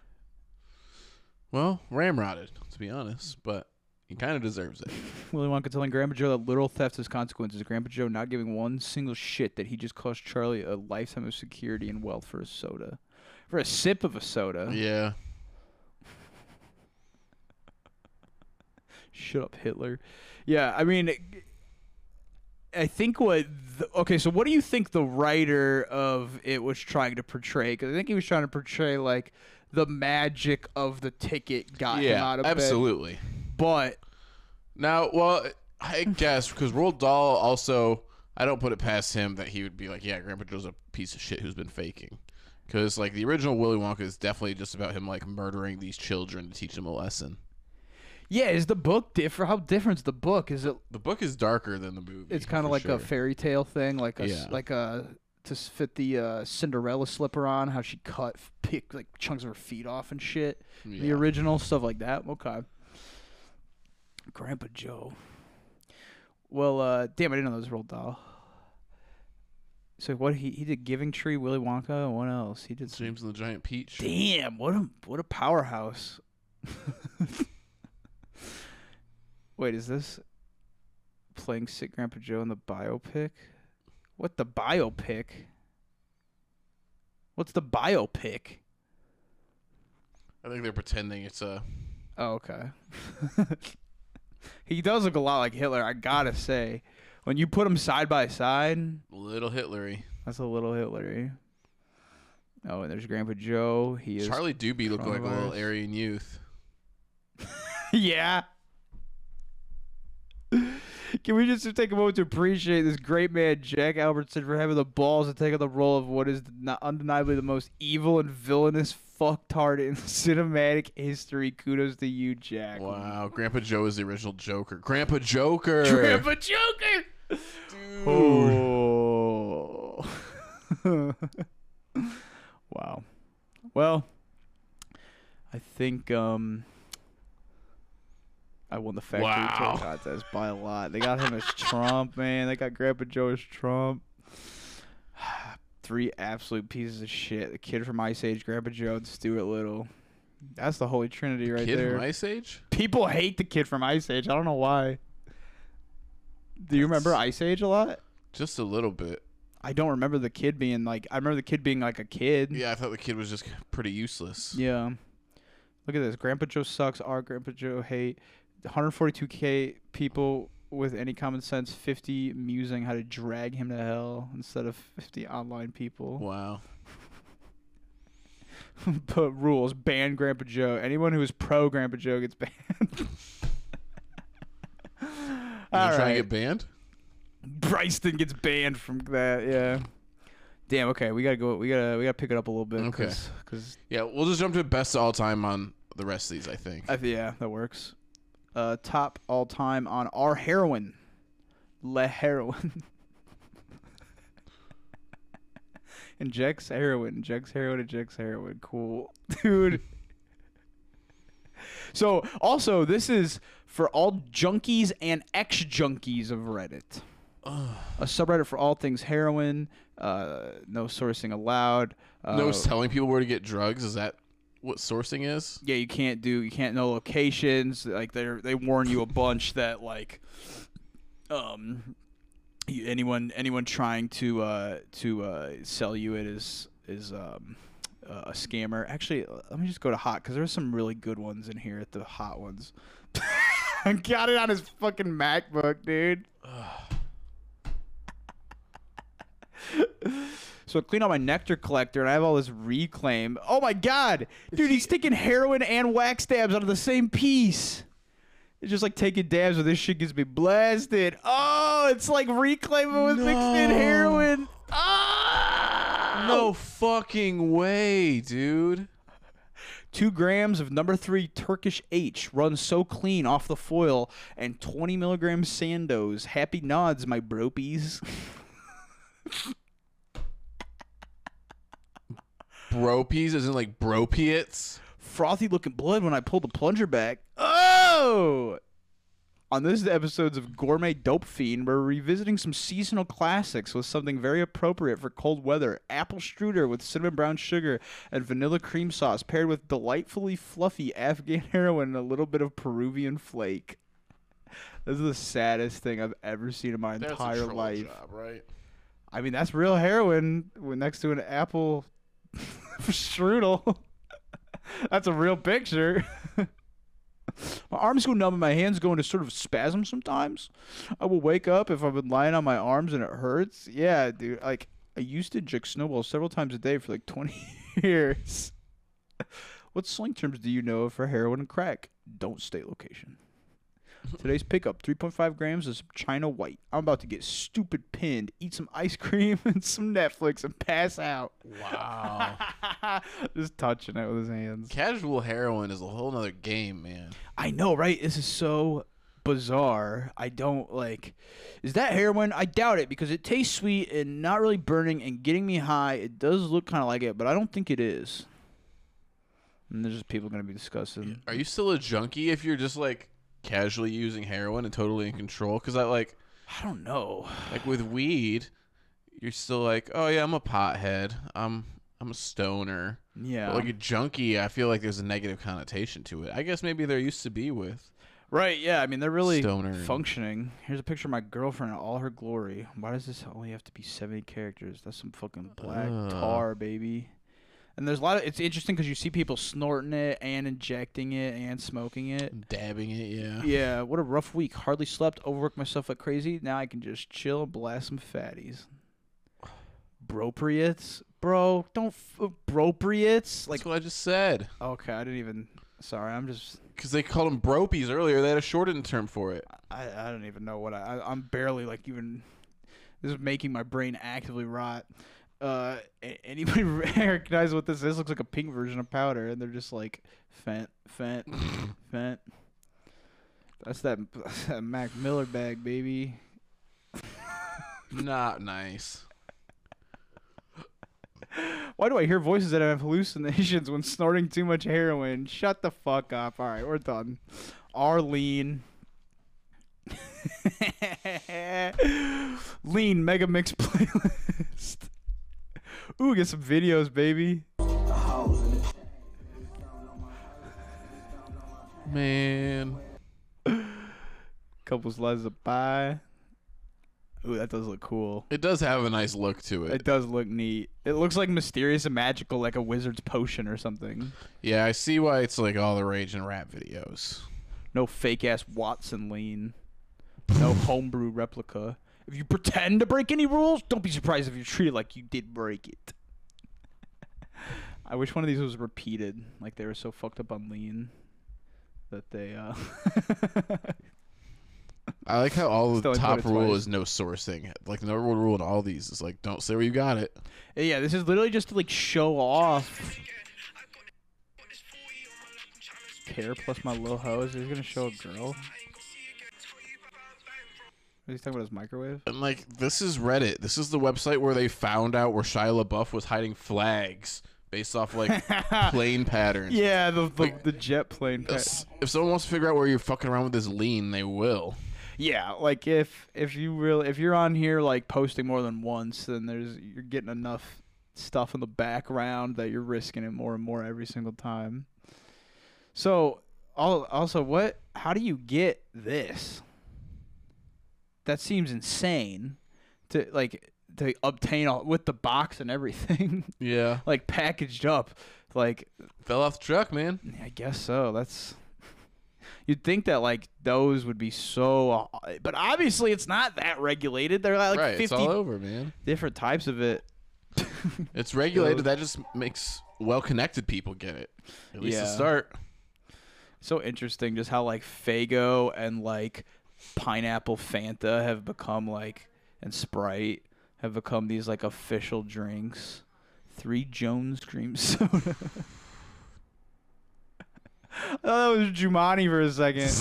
well, ramrodded, to be honest, but he kind of deserves it. (laughs) Willy Wonka telling Grandpa Joe that literal theft has consequences. Grandpa Joe not giving one single shit that he just cost Charlie a lifetime of security and wealth for a soda. For a sip of a soda. Yeah. (laughs) Shut up, Hitler. Yeah, I mean, I think what. The, okay, so what do you think the writer of it was trying to portray? Because I think he was trying to portray like the magic of the ticket got him out of bed. absolutely. But Now, well, I guess because Roald Dahl also, I don't put it past him that he would be like, yeah, Grandpa Joe's a piece of shit who's been faking. Because like the original Willy Wonka is definitely just about him like murdering these children to teach them a lesson. yeah, is the book different? How different is the book? Is it? The book is darker than the movie. It's kind of like sure. a fairy tale thing, like a Yeah. like a to fit the uh, Cinderella slipper on. How she cut pick like chunks of her feet off and shit. The original stuff like that. Okay. Grandpa Joe. Well, uh, damn, I didn't know was Roald Dahl. So what he he did Giving Tree, Willy Wonka, and what else? He did. Some, James and the Giant Peach. damn, what a what a powerhouse. (laughs) Wait, is this playing Sick Grandpa Joe in the biopic? What the biopic? What's the biopic? I think they're pretending it's a Oh, okay. (laughs) he does look a lot like Hitler, I gotta say. When you put him side by side, Little Hitlery. that's a little Hitlery. Oh, and there's Grandpa Joe. He is. Charlie Doobie looked like a little. Aryan youth. (laughs) yeah. Can we just take a moment to appreciate this great man, Jack Albertson, for having the balls to take on the role of what is undeniably the most evil and villainous fucktard in (laughs) cinematic history? Kudos to you, Jack. Wow, Grandpa Joe is the original Joker. Grandpa Joker. Grandpa Joker! Dude. Oh. (laughs) wow. Well, I think um I won the factory Wow. tour contest by a lot. They got him as (laughs) Trump, man. They got Grandpa Joe as Trump. (sighs) Three absolute pieces of shit. The kid from Ice Age, Grandpa Joe, and Stuart Little. That's the holy trinity right Kid there. from Ice Age? People hate the kid from Ice Age. I don't know why. Do you remember Ice Age a lot? Just a little bit. I don't remember the kid being like. I remember the kid being like a kid. Yeah, I thought the kid was just pretty useless. Yeah. Look at this. Grandpa Joe sucks. Our Grandpa Joe hate. 142k people with any common sense. 50 musing how to drag him to hell instead of 50 online people. Wow. (laughs) but rules ban Grandpa Joe. Anyone who is pro Grandpa Joe gets banned. You trying to get banned? Bryston gets banned from that. Yeah. Damn. Okay, we gotta go. We gotta we gotta pick it up a little bit. Okay. Cause, 'cause Yeah, we'll just jump to best of all time on the rest of these, I think. I th- yeah, that works. Uh, top all time on our heroin, Le Heroin. (laughs) injects heroin, injects heroin, injects heroin. Cool, (laughs) dude. so also, this is for all junkies and ex junkies of Reddit. A subreddit for all things heroin. Uh, no sourcing allowed. Uh, no telling people where to get drugs. Is that what sourcing is? yeah, you can't do you can't know locations. Like they they warn you a bunch that like um anyone anyone trying to uh to uh sell you it is is um uh, a scammer. Actually, let me just go to hot because there's some really good ones in here at the hot ones. (laughs) Got it on his fucking MacBook, dude. (laughs) So I clean out my nectar collector and I have all this reclaim. Oh my god! Dude, he's taking heroin and wax dabs out of the same piece. It's just like taking dabs where this shit gets me blasted. Oh, it's like reclaiming with mixed in No. heroin. Ah! No fucking way, dude. Two grams of number three Turkish H runs so clean off the foil, and 20 milligrams Sandoz. Happy nods, my bropies. (laughs) Bropies isn't like bropiates. frothy looking blood when I pulled the plunger back. Oh! On this episodes of Gourmet Dope Fiend, we're revisiting some seasonal classics with something very appropriate for cold weather. Apple strudel with cinnamon brown sugar and vanilla cream sauce paired with delightfully fluffy Afghan (laughs) heroin and a little bit of Peruvian flake. This is the saddest thing I've ever seen in my That's entire a troll life. job, right? I mean, that's real heroin with- next to an apple (laughs) strudel. (laughs) that's a real picture. (laughs) my arms go numb and my hands go into sort of spasm sometimes. I will wake up if I've been lying on my arms and it hurts. Yeah, dude. Like, I used to inject snowballs several times a day for like 20 years. What slang terms do you know for heroin and crack? Don't state location. Today's pickup 3.5 grams of China White. I'm about to get stupid pinned, eat some ice cream (laughs) and some Netflix, and pass out. Wow. (laughs) Just touching it with his hands. Casual heroin is a whole nother game, man. I know, right? This is so bizarre. I don't like. Is that heroin? I doubt it because it tastes sweet and not really burning and getting me high. It does look kind of like it, but I don't think it is. And there's just people going to be discussing. Are you still a junkie if you're just like casually using heroin and totally in control? Because I like, I don't know. like with weed, you're still like, oh yeah, I'm a pothead. I'm I'm a stoner. Yeah. But like a junkie, I feel like there's a negative connotation to it. I guess maybe there used to be with. Right, yeah. I mean, they're really Stoner functioning. Here's a picture of my girlfriend in all her glory. Why does this only have to be 70 characters? That's some fucking black Ugh. tar, baby. And there's a lot of it's interesting because you see people snorting it and injecting it and smoking it. Dabbing it, yeah. Yeah, what a rough week. Hardly slept, overworked myself like crazy. Now I can just chill and blast some fatties. Bropriates, bro, don't f- uh, bropriates. Like, That's what I just said. okay, I didn't even. Sorry, I'm just. Because they called them bropies earlier. They had a shortened term for it. I, I don't even know what I, I. I'm barely like even. This is making my brain actively rot. Uh, anybody (laughs) recognize what this is? Looks like a pink version of powder, and they're just like fent, fent, (laughs) fent. That's that, (laughs) that's that Mac Miller bag, baby. Not nice. Why do I hear voices that have hallucinations when snorting too much heroin? Shut the fuck up. All right, we're done. Arlene. Lean Mega Mix playlist. Ooh, get some videos, baby. Man. Couple slices of pie. Ooh, that does look cool. It does have a nice look to it. It does look neat. It looks like mysterious and magical, like a wizard's potion or something. Yeah, I see why it's like all the rage in rap videos. No fake ass Watson lean. No homebrew replica. If you pretend to break any rules, don't be surprised if you're treated like you did break it. I wish one of these was repeated. Like they were so fucked up on lean that they uh (laughs) I like how all Still the top rule twice. is no sourcing. Like the number one rule in all these is like don't say where you got it. Yeah, this is literally just to like show off. Care plus my little hose. He's gonna show a girl. He's talking about his microwave. And like this is Reddit. This is the website where they found out where Shia LaBeouf was hiding flags based off like (laughs) plane patterns. Yeah, the the, Like- the jet plane. pa- If if someone wants to figure out where you're fucking around with this lean, they will. Yeah, like if if you really if you're on here like posting more than once, then there's you're getting enough stuff in the background that you're risking it more and more every single time. So, also, what? How do you get this? That seems insane to like to obtain all, with the box and everything, (laughs) Yeah. like packaged up. Like Fell off the truck, man. I guess so. That's (laughs) you'd think that like those would be so, uh, but obviously it's not that regulated. They're like right. It's fifty all over, man. different types of it. (laughs) It's regulated. That just makes well connected people get it. At least to start. so interesting, just how like Faygo and like pineapple Fanta have become like and Sprite have become these like official drinks. Three Jones cream (laughs) soda. I thought that was Jumanji for a second.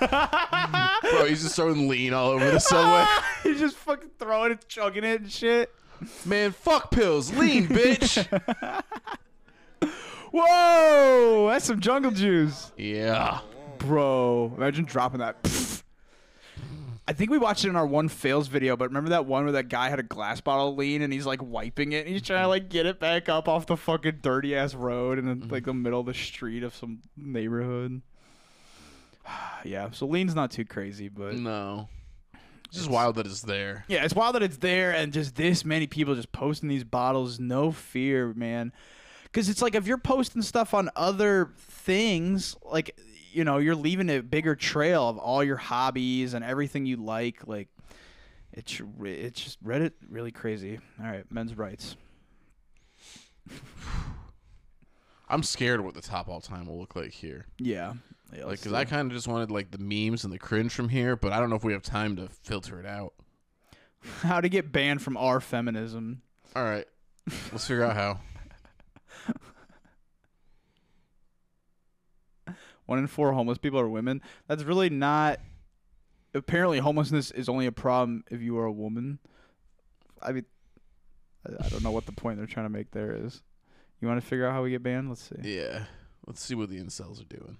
(laughs) Bro, he's just throwing lean all over the subway. (laughs) He's just fucking throwing it, chugging it and shit. man, fuck pills. Lean, bitch. Whoa, that's some jungle juice, yeah. Bro. Imagine dropping that. Pfft. I think we watched it in our one fails video, but remember that one where that guy had a glass bottle lean and he's like wiping it and he's trying to like get it back up off the fucking dirty ass road in the, mm-hmm. like the middle of the street of some neighborhood. (sighs) yeah, so lean's not too crazy, but No. It's just wild that it's there. Yeah, it's wild that it's there and just this many people just posting these bottles. No fear, man. Because it's like if you're posting stuff on other things, like, you know, you're leaving a bigger trail of all your hobbies and everything you like. Like, it's, it's just Reddit really crazy. All right, men's rights. I'm scared what the top all time will look like here. Yeah. yeah Like, cause I kind of just wanted like the memes and the cringe from here, but I don't know if we have time to filter it out. (laughs) How to get banned from our feminism. All right, let's figure out how. (laughs) One in four homeless people are women. That's really not. Apparently, homelessness is only a problem if you are a woman. I mean, I, I don't know what the point they're trying to make there is. You want to figure out how we get banned? Let's see. Yeah, let's see what the incels are doing.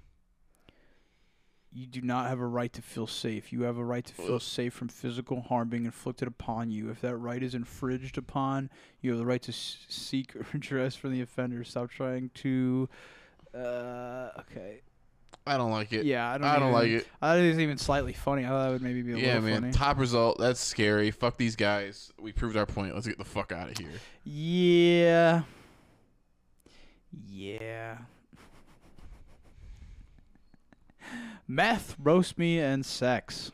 You do not have a right to feel safe. You have a right to feel Ugh. safe from physical harm being inflicted upon you. If that right is infringed upon, you have the right to s- seek (laughs) redress from the offender. Stop trying to. Uh, okay. I don't like it. Yeah, I don't. I even, don't like it. I thought it was even slightly funny. I thought that would maybe be a yeah, little man. Funny. Top result. That's scary. Fuck these guys. We proved our point. Let's get the fuck out of here. Yeah. Yeah. Meth, roast me, and sex.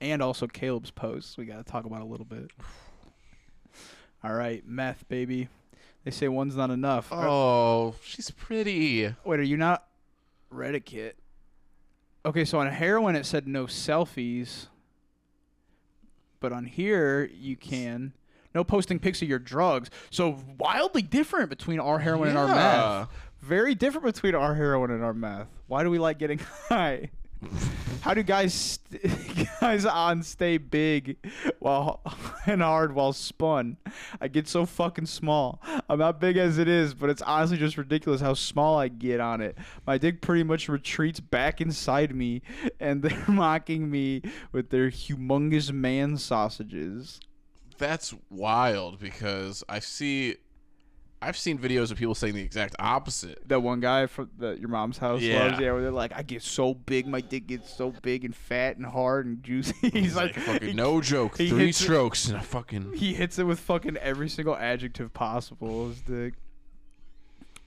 And also Caleb's posts. We got to talk about a little bit. (sighs) All right, meth, baby. They say one's not enough. Oh, are, she's pretty. Wait, are you not? Reddit? Okay, so on heroin it said no selfies, but on here you can no posting pics of your drugs. So wildly different between our heroin and our Yeah. meth. Very different between our heroin and our meth. Why do we like getting (laughs) high? (laughs) How do guys st- (laughs) guys on stay big while (laughs) and hard while spun? I get so fucking small. I'm not big as it is, but it's honestly just ridiculous how small I get on it. My dick pretty much retreats back inside me, and they're mocking me with their humongous man sausages. That's wild because I see, I've seen videos of people saying the exact opposite. That one guy from the, your mom's house Yeah. loves, yeah, where they're like, I get so big, my dick gets so big and fat and hard and juicy. (laughs) He's like, fucking (laughs) he- no joke, three hits it- strokes and a fucking. He hits it with fucking every single adjective possible. His dick.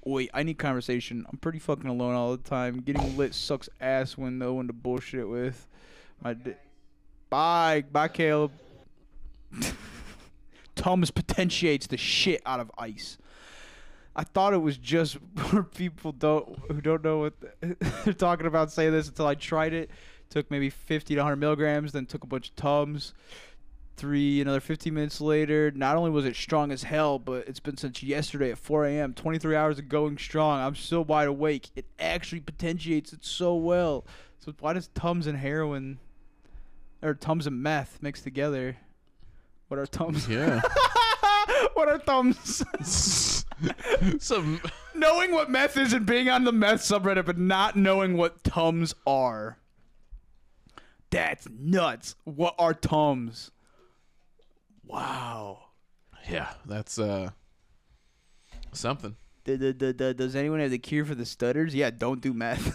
Wait, I need conversation. I'm pretty fucking alone all the time. Getting lit sucks ass when no one to bullshit with. My dick. Bye. Bye, Caleb. (laughs) Tums potentiates the shit out of ice. I thought it was just for (laughs) people don't who don't know what (laughs) they're talking about saying this until I tried it. Took maybe 50 to 100 milligrams, then took a bunch of Tums. Three another 15 minutes later not only was it strong as hell but it's been since yesterday at 4 a.m 23 hours of going strong. I'm still wide awake. It actually potentiates it so well. So why does tums and heroin or tums and meth mixed together? What are tums? Yeah. (laughs) what are thumbs (laughs) Some. knowing what meth is and being on the meth subreddit but not knowing what tums are that's nuts what are tums wow Yeah, that's uh. Something. D- d- d- d- Does anyone have the cure for the stutters? Yeah, don't do meth.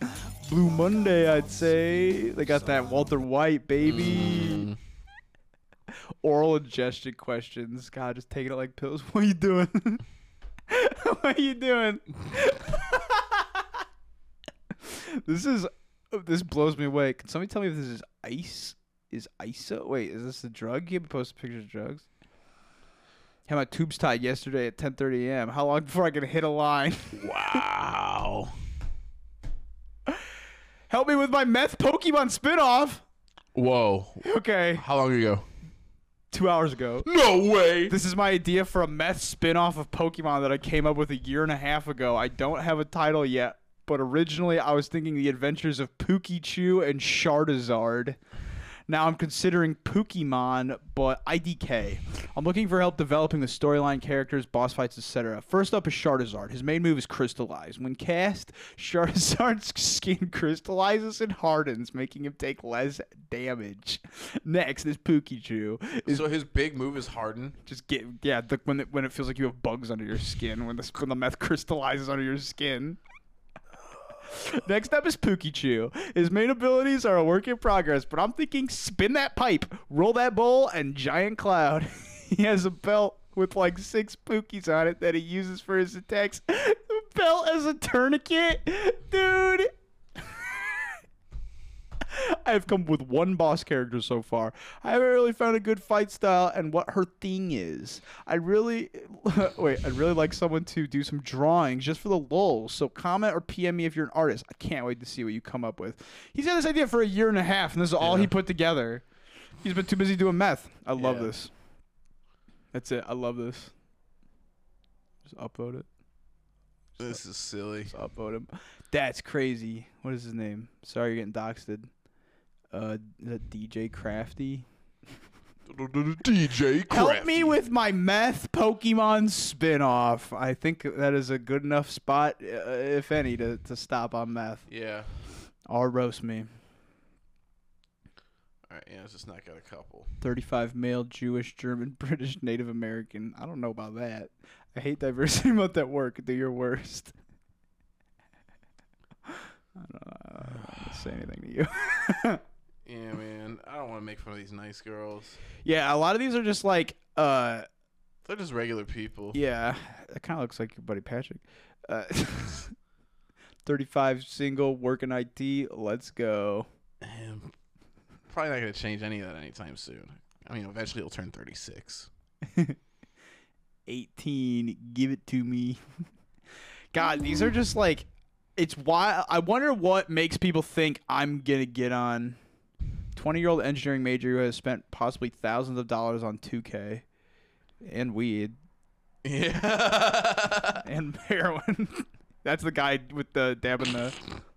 (laughs) Blue Monday, I'd say. They got that Walter White, baby. Mm, Oral ingestion questions. God, just taking it like pills. (laughs) What are you doing? (laughs) what are you doing? (laughs) this is. This blows me away. Can somebody tell me if this is ice? Is ISO? Wait, is this a drug? You haven't posted pictures of drugs. Had my tubes tied yesterday at 10:30 a.m. How long before I can hit a line? wow. Help me with my meth Pokemon spinoff. Whoa. Okay, How long ago? Two hours ago. No way. This is my idea for a meth spin-off of Pokemon that I came up with a year and a half ago. I don't have a title yet, but originally I was thinking the adventures of Pookichu and Charizard. Now I'm considering Pokemon, but IDK. I'm looking for help developing the storyline, characters, boss fights, etc. First up is Charizard. His main move is Crystallize. When cast, (laughs) Charizard's skin crystallizes and hardens, making him take less damage. (laughs) Next is Pikachu. So his big move is harden. just get yeah the, when it, when it feels like you have bugs under your skin when the when the meth (laughs) crystallizes under your skin. Next up is Pookichu. His main abilities are a work in progress, but I'm thinking spin that pipe, roll that bowl, and giant cloud. (laughs) he has a belt with like six Pookies on it that he uses for his attacks. (laughs) The belt as a tourniquet, dude. (laughs) I've come with one boss character so far. I haven't really found a good fight style and what her thing is. I really (laughs) wait. I'd really like someone to do some drawings just for the lulz. So comment or PM me if you're an artist. I can't wait to see what you come up with. He's had this idea for a year and a half, and this is all Yeah. he put together. He's been too busy doing meth. I love Yeah. this. That's it. I love this. Just upload it. This is silly. Just upvote him. That's crazy. What is his name? Sorry, you're getting doxed. Uh, that DJ Crafty. DJ Crafty. Help me with my meth Pokemon spin-off. I think that is a good enough spot, uh, if any, to, to stop on meth. Yeah. Or roast me. All right. Yeah, it's just not got a couple. 35 male, Jewish, German, (laughs) British, Native American. I don't know about that. I hate diversity. (laughs) Let that work. Do your worst. (laughs) I don't, know. I don't say anything to you. Yeah, man. I don't want to make fun of these nice girls. yeah, a lot of these are just like, uh, They're just regular people. yeah, that kind of looks like your buddy Patrick. Uh, (laughs) 35 single, working IT. Let's go. And probably not gonna change any of that anytime soon. I mean, eventually he'll turn 36. (laughs) 18. Give it to me. (laughs) God, these are just like it's why I wonder what makes people think I'm gonna get on 20 year old engineering major who has spent possibly thousands of dollars on 2K and weed Yeah. and (laughs) heroin. That's the guy with the dabbing the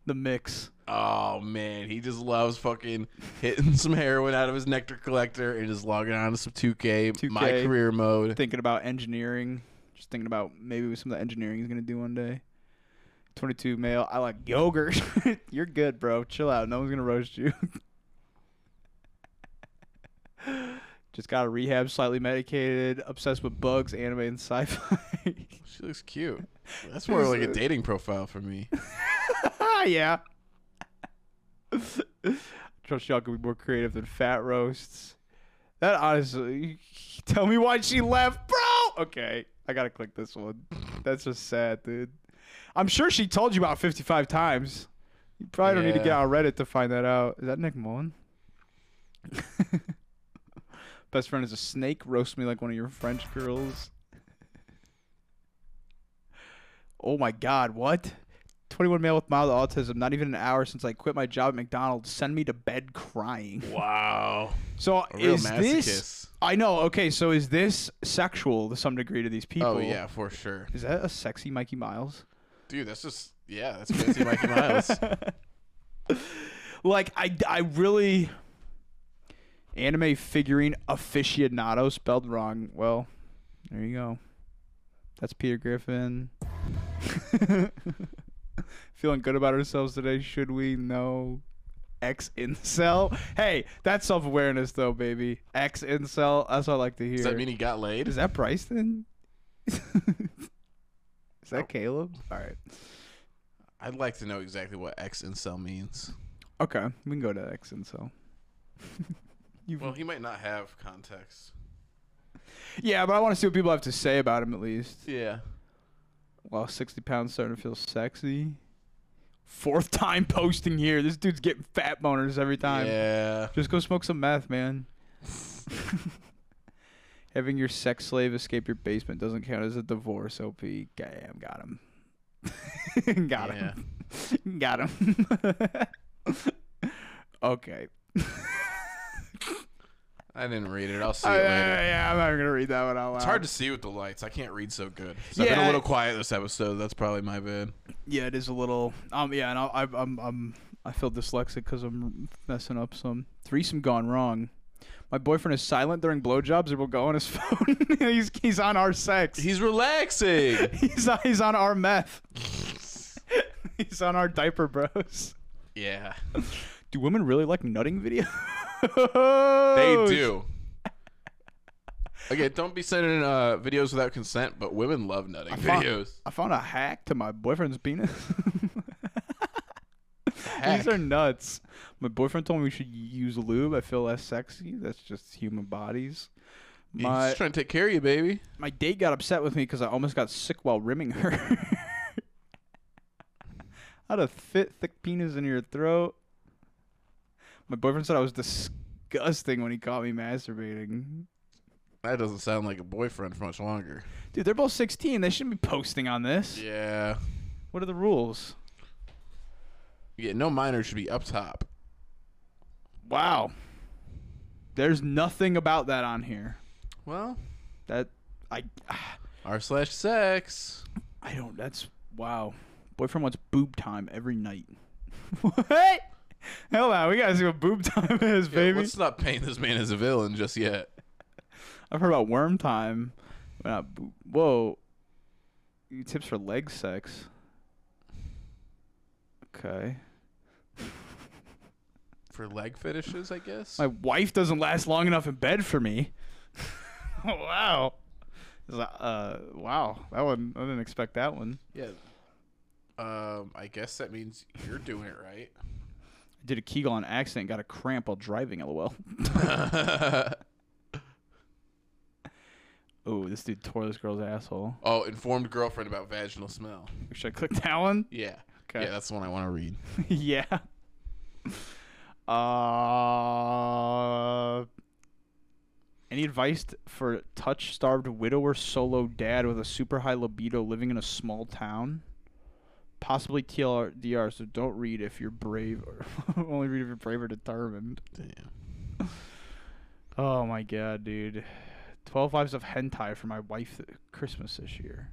the mix. oh man, he just loves fucking hitting (laughs) some heroin out of his nectar collector and just logging on to some 2K, my 2K. my career mode. Thinking about engineering. Just thinking about maybe some of the engineering he's gonna do one day. 22 male. I like yogurt. (laughs) You're good, bro. Chill out. No one's gonna roast you. (laughs) Just got a rehab, slightly medicated, obsessed with bugs, anime, and sci-fi. (laughs) She looks cute. That's more like a dating profile for me. (laughs) yeah. Trust y'all can be more creative than fat roasts. That honestly, tell me why she left, bro. Okay, I gotta click this one. That's just sad, dude. I'm sure she told you about 55 times. You probably don't need to get Yeah. on Reddit to find that out. Is that Nick Mullen? Best friend is a snake. Roast me like one of your French girls. oh my God! What? 21 male with mild autism. Not even an hour since I quit my job at McDonald's. Send me to bed crying. (laughs) Wow. So is masochist. this? I know. Okay, so is this sexual to some degree to these oh, people? Oh yeah, for sure. Is that a sexy Mikey Miles? Dude, that's just yeah, that's fancy Mikey Miles. (laughs) like I, I really anime figurine aficionado spelled wrong. Well, there you go. That's Peter Griffin. (laughs) Feeling good about ourselves today? Should we? No. X incel. Hey, that's self awareness though, baby. X incel. That's what I like to hear. Does that mean he got laid? Is that Bryson? (laughs) Is that. Caleb? All right. I'd like to know exactly what X incel means. Okay, we can go to X incel. (laughs) you Well, he might not have context. Yeah, but I want to see what people have to say about him at least. Yeah. Well, 60 pounds starting to feel sexy. Fourth time (laughs) posting here. This dude's getting fat boners every time. Yeah. Just go smoke some meth, man. (laughs) Having your sex slave escape your basement doesn't count as a divorce, OP. Damn, got him. (laughs) got him. got him. okay. I didn't read it. I'll see it later. yeah, I'm not even to read that one out loud. It's hard to see with the lights. I can't read so good. So I've been Yeah. a little quiet this episode. That's probably my bad. Yeah, it is a little. Um, yeah, and I, I, I'm, I'm, I feel dyslexic because I'm messing up some threesome gone wrong. My boyfriend is silent during blowjobs. It will go on his (laughs) phone. he's he's on our sex. He's relaxing. (laughs) he's on, he's on our meth. (laughs) he's on our diaper bros. yeah. Do women really like nutting videos? They (laughs) do. Okay, don't be sending uh, videos without consent, but women love nutting found- videos. I found a hack to my boyfriend's penis. (laughs) These are nuts. My boyfriend told me we should use lube. I feel less sexy. That's just human bodies. My just trying to take care of you, baby. my date got upset with me because I almost got sick while rimming her. (laughs) How to fit thick penis in your throat? My boyfriend said I was disgusting when he caught me masturbating. That doesn't sound like a boyfriend for much longer. Dude, they're both 16. They shouldn't be posting on this. Yeah. What are the rules? Yeah, no minor should be up top. Wow. There's nothing about that on here. Well, That I ah. r slash sex. I don't. That's wow. Boyfriend wants boob time every night. (laughs) what? Hell on, we gotta see what boob (laughs) time is, Yeah, baby. let's not paint this man as a villain just yet. (laughs) I've heard about worm time. Whoa. Tips for leg sex. Okay. (laughs) For leg fetishes, I guess. My wife doesn't last long enough in bed for me. wow. Uh, wow. That one. I didn't expect that one. yeah. Um, I guess that means you're doing it right. Did a Kegel on accident. Got a cramp while driving. LOL. (laughs) Oh, this dude tore this girl's asshole. oh, informed girlfriend about vaginal smell. Should I click that one? Yeah. Okay. Yeah, that's the one I want to read. (laughs) yeah. Uh, any advice for touch starved widower solo dad with a super high libido living in a small town? Possibly TLDR, so don't read if you're brave or (laughs) only read if you're brave or determined. Damn. Oh my god, dude. 12 lives of hentai for my wife th- Christmas this year.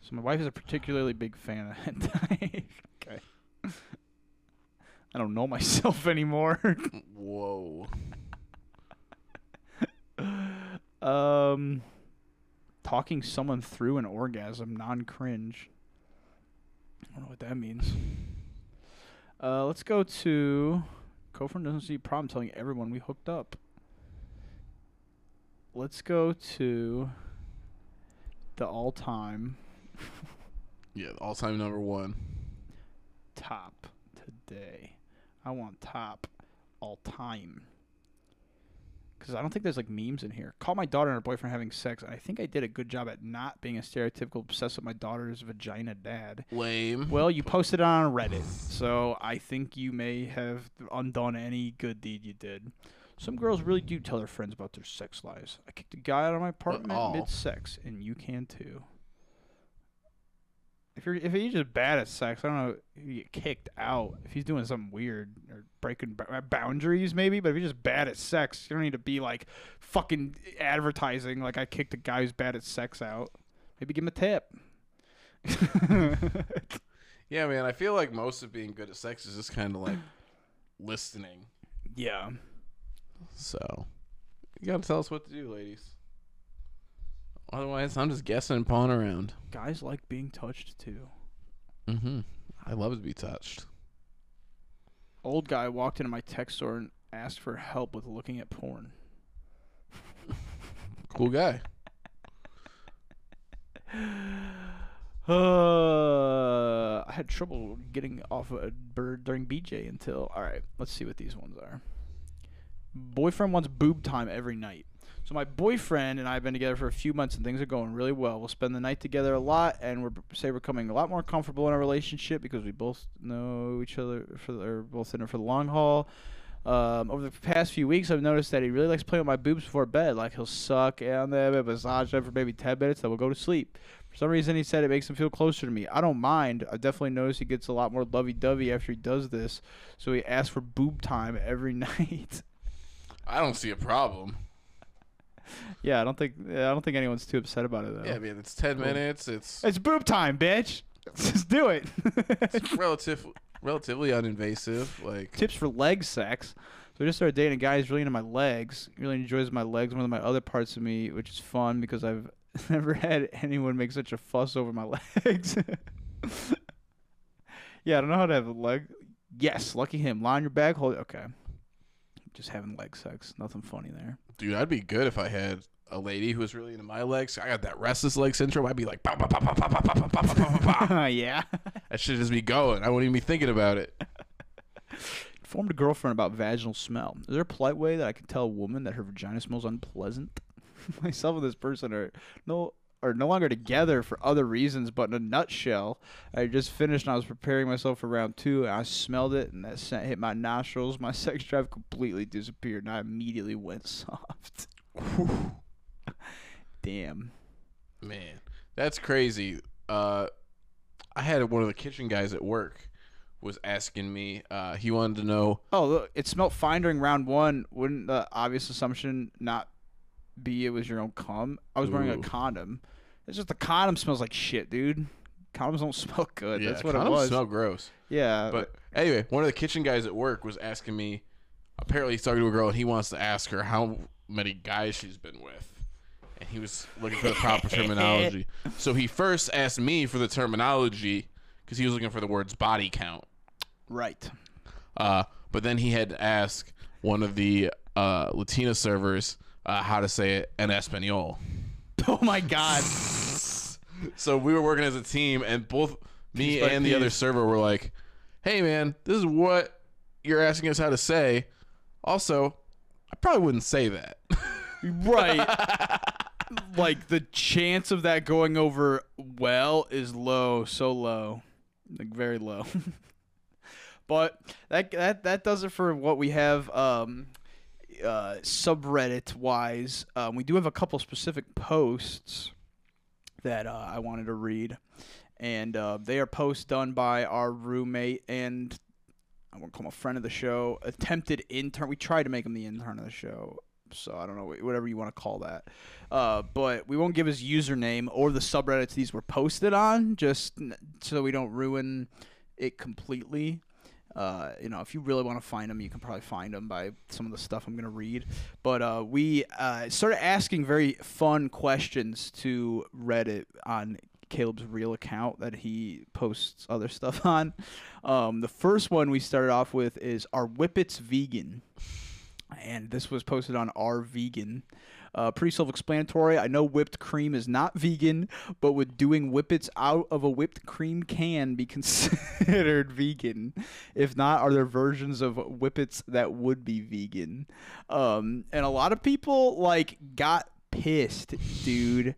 So my wife is a particularly big fan of (laughs) hentai. okay. (laughs) I don't know myself anymore. Whoa. um talking someone through an orgasm non-cringe. I don't know what that means. Uh let's go to Kofran doesn't see a problem telling everyone we hooked up. Let's go to the all-time (laughs) Yeah, all time number one. top today. I want top all time. Because I don't think there's like memes in here. Call my daughter and her boyfriend having sex. And I think I did a good job at not being a stereotypical obsessed with my daughter's vagina dad. Lame. Well, you posted it on Reddit, so I think you may have undone any good deed you did. Some girls really do tell their friends about their sex lives. I kicked a guy out of my apartment mid sex, and you can too. If you're if he's just bad at sex, I don't know if you get kicked out. If he's doing something weird or breaking b- uh, boundaries, maybe. But if you're just bad at sex, you don't need to be like fucking advertising like I kicked a guy who's bad at sex out. Maybe give him a tip. (laughs) Yeah, man. I feel like most of being good at sex is just kind of like listening. yeah. So you gotta tell us what to do, ladies. Otherwise, I'm just guessing and pawing around. Guys like being touched too. Mm-hmm. I love to be touched. Old guy walked into my tech store and asked for help with looking at porn. (laughs) Cool guy. Uh, (sighs) I had trouble getting off a bird during BJ until. All right, let's see what these ones are. Boyfriend wants boob time every night. So my boyfriend and I have been together for a few months and things are going really well. We'll spend the night together a lot and we're say we're becoming a lot more comfortable in our relationship because we both know each other for the, or both in it for the long haul. Um, over the past few weeks, I've noticed that he really likes playing with my boobs before bed. Like he'll suck and massage them for maybe ten minutes, then we'll go to sleep. For some reason, he said it makes him feel closer to me. I don't mind. I definitely notice he gets a lot more lovey-dovey after he does this. So he asks for boob time every (laughs) night. I don't see a problem. Yeah, I don't think I don't think anyone's too upset about it though. Yeah, man. It's ten minutes. It's It's boob time, bitch. (laughs) Just do it. (laughs) relative, relatively uninvasive. Like Tips for leg sex. So I just started dating a guy who's really into my legs. He really enjoys my legs more than my other parts of me, which is fun because I've (laughs) never had anyone make such a fuss over my legs. yeah, I don't know how to have a leg. Yes, lucky him. Lie on your back, hold it. Okay. Just having leg sex. Nothing funny there. Dude, I'd be good if I had a lady who was really into my legs. I got that restless leg syndrome. I'd be like, "Pow, pow, pow, pow, pow, pow, pow, pow, pow, pow, pow." yeah. that should just be going. I wouldn't even be thinking about it. Informed a girlfriend about vaginal smell. Is there a polite way that I can tell a woman that her vagina smells unpleasant? Myself and this person are no are no longer together for other reasons, but in a nutshell, I just finished and I was preparing myself for round two. And I smelled it, and that scent hit my nostrils. My (laughs) sex drive completely disappeared, and I immediately went (laughs) soft. Damn. Man, that's crazy. Uh, I had one of the kitchen guys at work was asking me. Uh, he wanted to know. Oh, look, it smelled fine during round one. Wouldn't the obvious assumption not be it was your own cum? I was wearing a condom. It's just the condom smells like shit, dude. Condoms don't (laughs) smell good. yeah, That's what condoms it was. Smell gross. yeah, But anyway, one of the kitchen guys at work was asking me. Apparently, he's talking to a girl and he wants to ask her how many guys she's been with. And he was looking for the proper (laughs) terminology. So he first asked me for the terminology because he was looking for the words body count. right. Uh, but then he had to ask one of the uh, Latina servers uh, how to say it in Espanol. (laughs) Oh my god. So we were working as a team, and both me and the other server were like, "Hey, man, this is what you're asking us how to say." Also, I probably wouldn't say that. (laughs) right. like the chance of that going over well is low, so low. like very low. (laughs) but that that that does it for what we have um, uh, subreddit wise. Um, we do have a couple specific posts that uh, I wanted to read, and uh, they are posts done by our roommate and I won't call him a friend of the show, attempted intern. We tried to make him the intern of the show, so I don't know whatever you want to call that. Uh, but we won't give his username or the subreddits these were posted on, just so we don't ruin it completely. Uh, you know, if you really want to find them, you can probably find them by some of the stuff I'm going to read. But uh, we uh, started asking very fun questions to Reddit on Caleb's real account that he posts other stuff (laughs) on. Um, the first one we started off with is Are Whippets vegan? And this was posted on R Vegan. Uh, pretty self explanatory. I know whipped cream is not (laughs) vegan, but would doing whippets out of a whipped cream can be (laughs) considered vegan? If not, are there versions of whippets that would be vegan? Um, and a lot of people like got pissed, dude.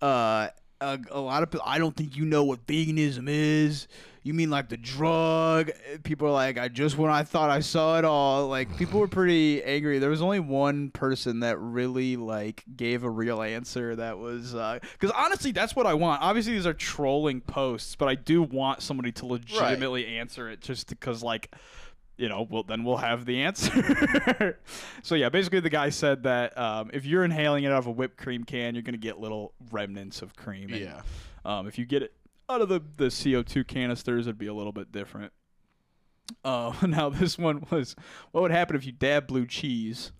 Uh, a, a lot of people, I don't think you know what veganism is. You mean like the drug? People are like, I just when I thought I saw it all. Like people were pretty angry. There was only one person that really like gave a real answer. That was uh, because honestly, that's what I want. Obviously, these are trolling posts, but I do want somebody to legitimately answer it, just because like you know, well, then we'll have the answer. (laughs) so yeah, basically the guy said that um, if you're inhaling it out of a whipped cream can, you're gonna get little remnants of cream. And, Yeah. Um, if you get it out of the the CO2 canisters, it'd be a little bit different. Uh, (laughs) now this one was what would happen if you dab blue cheese.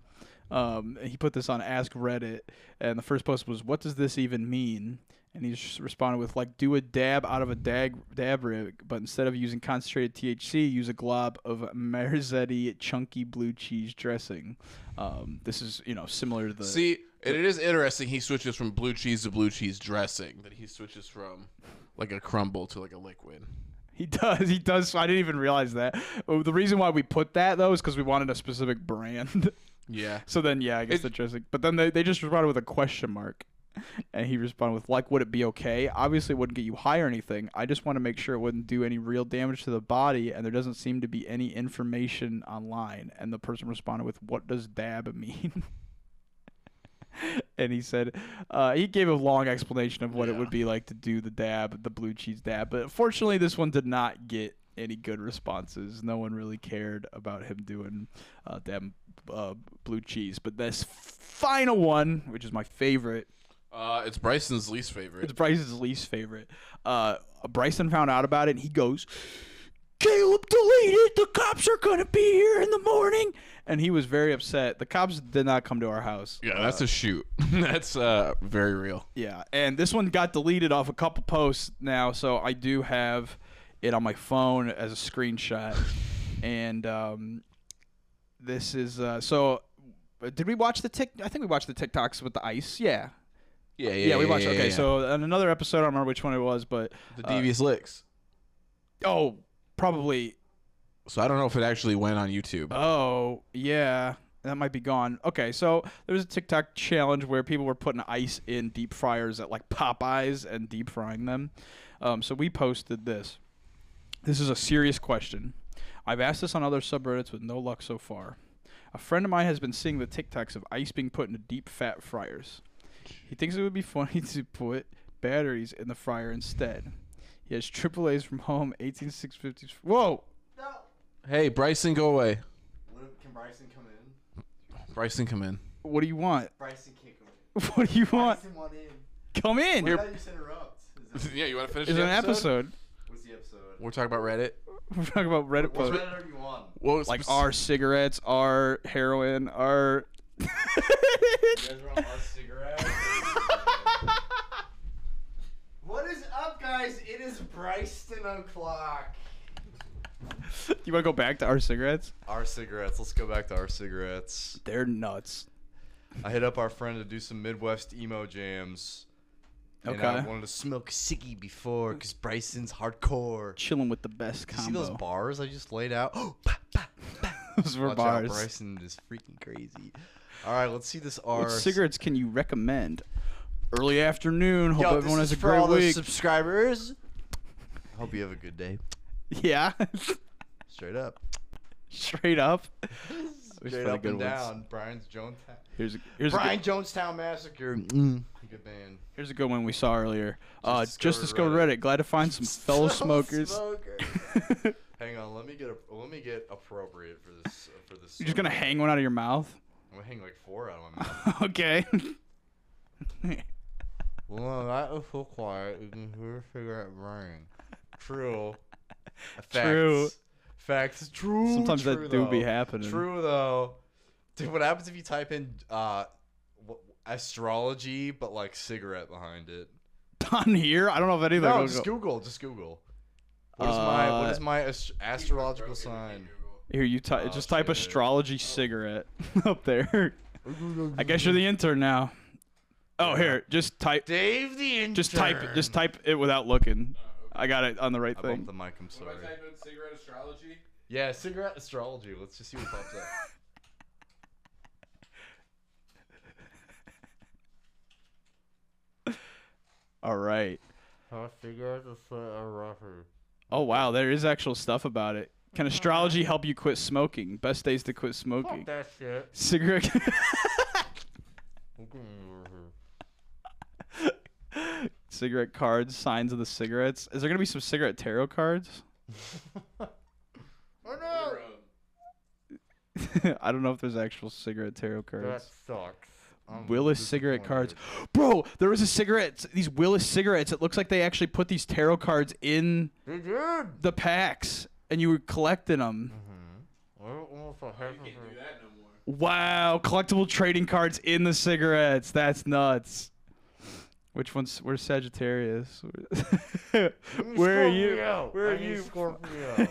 Um, he put this on Ask Reddit, and the first post was, "What does this even mean?" And he just responded with like, "Do a dab out of a dag dab rig, but instead of using concentrated THC, use a glob of Marzetti chunky blue cheese dressing." Um, this is you know similar to the See, and it is interesting. He switches from blue cheese to blue cheese dressing. That he switches from like a crumble to like a liquid. He does. He does. I didn't even realize that. The reason why we put that though is because we wanted a specific brand. Yeah. (laughs) so then, yeah, I guess It- the dressing. But then they, they just responded with a question mark, and he responded with like, "Would it be okay? Obviously, it wouldn't get you high or anything. I just want to make sure it wouldn't do any real damage to the body, and there doesn't seem to be any information online." And the person responded with, "What does dab mean?" (laughs) and he said uh, he gave a long explanation of what it would be like to do the dab, the blue cheese dab. But fortunately, this one did not get any good responses. No one really cared about him doing uh, dab uh, blue cheese. But this final one, which is my favorite, Uh, it's Bryson's least favorite. it's Bryson's least favorite. Uh, Bryson found out about it and he goes, Caleb, delete it. The cops are going to be here in the morning. And he was very upset. The cops did not come to our house. yeah, that's a shoot. (laughs) that's uh very real. Yeah, and this one got deleted off a couple posts now, so I do have it on my phone as a screenshot. (laughs) and um, this is uh, so. uh, Did we watch the tick? I think we watched the TikToks with the ice. Yeah, Yeah, yeah, we watched. okay, so on another episode, I don't remember which one it was, but the uh, devious licks. oh, probably. So I don't know if it actually went on YouTube. Oh, yeah. That might be gone. Okay, so there was a TikTok challenge where people were putting ice in deep fryers at like Popeyes and deep frying them. Um, so we posted this. This is a serious question. I've asked this on other subreddits with no luck so far. A friend of mine has been seeing the TikToks of ice being put into deep fat fryers. He thinks it would be funny (laughs) to put batteries in the fryer instead. He has AAA's from home, 18650s. Whoa! hey, Bryson, go away. What, can Bryson come in? Bryson, come in. What do you want? Bryson can't come in. (laughs) What do you want? Bryson want in. Come in. Why did you just interrupt? Is (laughs) yeah, you want to finish It's an episode. what's the episode? We're talking about Reddit. We're talking about Reddit What posts. Reddit are you on? Well, Like our cigarettes, our heroin, our. (laughs) You guys are on cigarette. (laughs) what is up, guys? It is Bryson o'clock. you want to go back to our cigarettes? Our cigarettes. Let's go back to our cigarettes. They're nuts. I hit up our friend to do some Midwest emo jams. And I Okay. wanted to smoke Siggy before because Bryson's hardcore. Chilling with the best You see those bars I just laid out? (gasps) (laughs) Oh. Those were Watch bars. out, Bryson is freaking crazy. All right, let's see this R. What cigarettes can you recommend? Early afternoon. Hope Yo, everyone this has is a for great all the week. subscribers. Hope you have a good day. Yeah. (laughs) Straight up. Straight up. (laughs) Wish Straight for up good and ones. Brian's Jonestown. Here's a, here's a Brian good, Jonestown Massacre. Mm. Good band. here's a good one we saw earlier. Uh, Just just discovered discovered Reddit. Glad to find some fellow Fellow smokers. smoker. (laughs) Hang on, let me get a, let me get appropriate for this uh, for this. You're just gonna hang one out of your mouth. I'm gonna hang like four out of my mouth. (laughs) okay. well, that was so quiet. You can hear a cigarette ring. True. Facts. True. Facts. True. Sometimes true, that do be happening. True though. Dude, what happens if you type in uh, astrology but like cigarette behind it? (laughs) On here, I don't know if any of them. No, just go- Google. Just Google. What is my what Uh, my ast- astrological sign? Here, you type. Oh, just type shit. astrology cigarette (laughs) up there. I guess you're the intern now. Oh, Yeah. here, just type. Dave the intern. Just type. Just type it without looking. Uh, I got it on the right I thing. bumped the mic. I'm sorry. cigarette astrology? Yeah, cigarette astrology. Let's just see what pops up. (laughs) All right. How cigarettes are rougher. Oh wow, there is actual stuff about it. Can astrology help you quit smoking? Best days to quit smoking. Fuck that shit. Cigarette. Look at me over here. cigarette cards, signs of the cigarettes. Is there gonna be some cigarette tarot cards? (laughs) Oh no! (laughs) I don't know if there's actual cigarette tarot cards. That sucks. I'm Willis cigarette cards. Bro, there was a cigarette. These Willis cigarettes. It looks like they actually put these tarot cards in They did. the packs, and you were collecting them. Mm-hmm. I don't know if I have them. that no more. Wow, collectible trading cards in the cigarettes. That's nuts. Which one's? Where's Sagittarius? Where (laughs) are you? Where are you? Scorpio.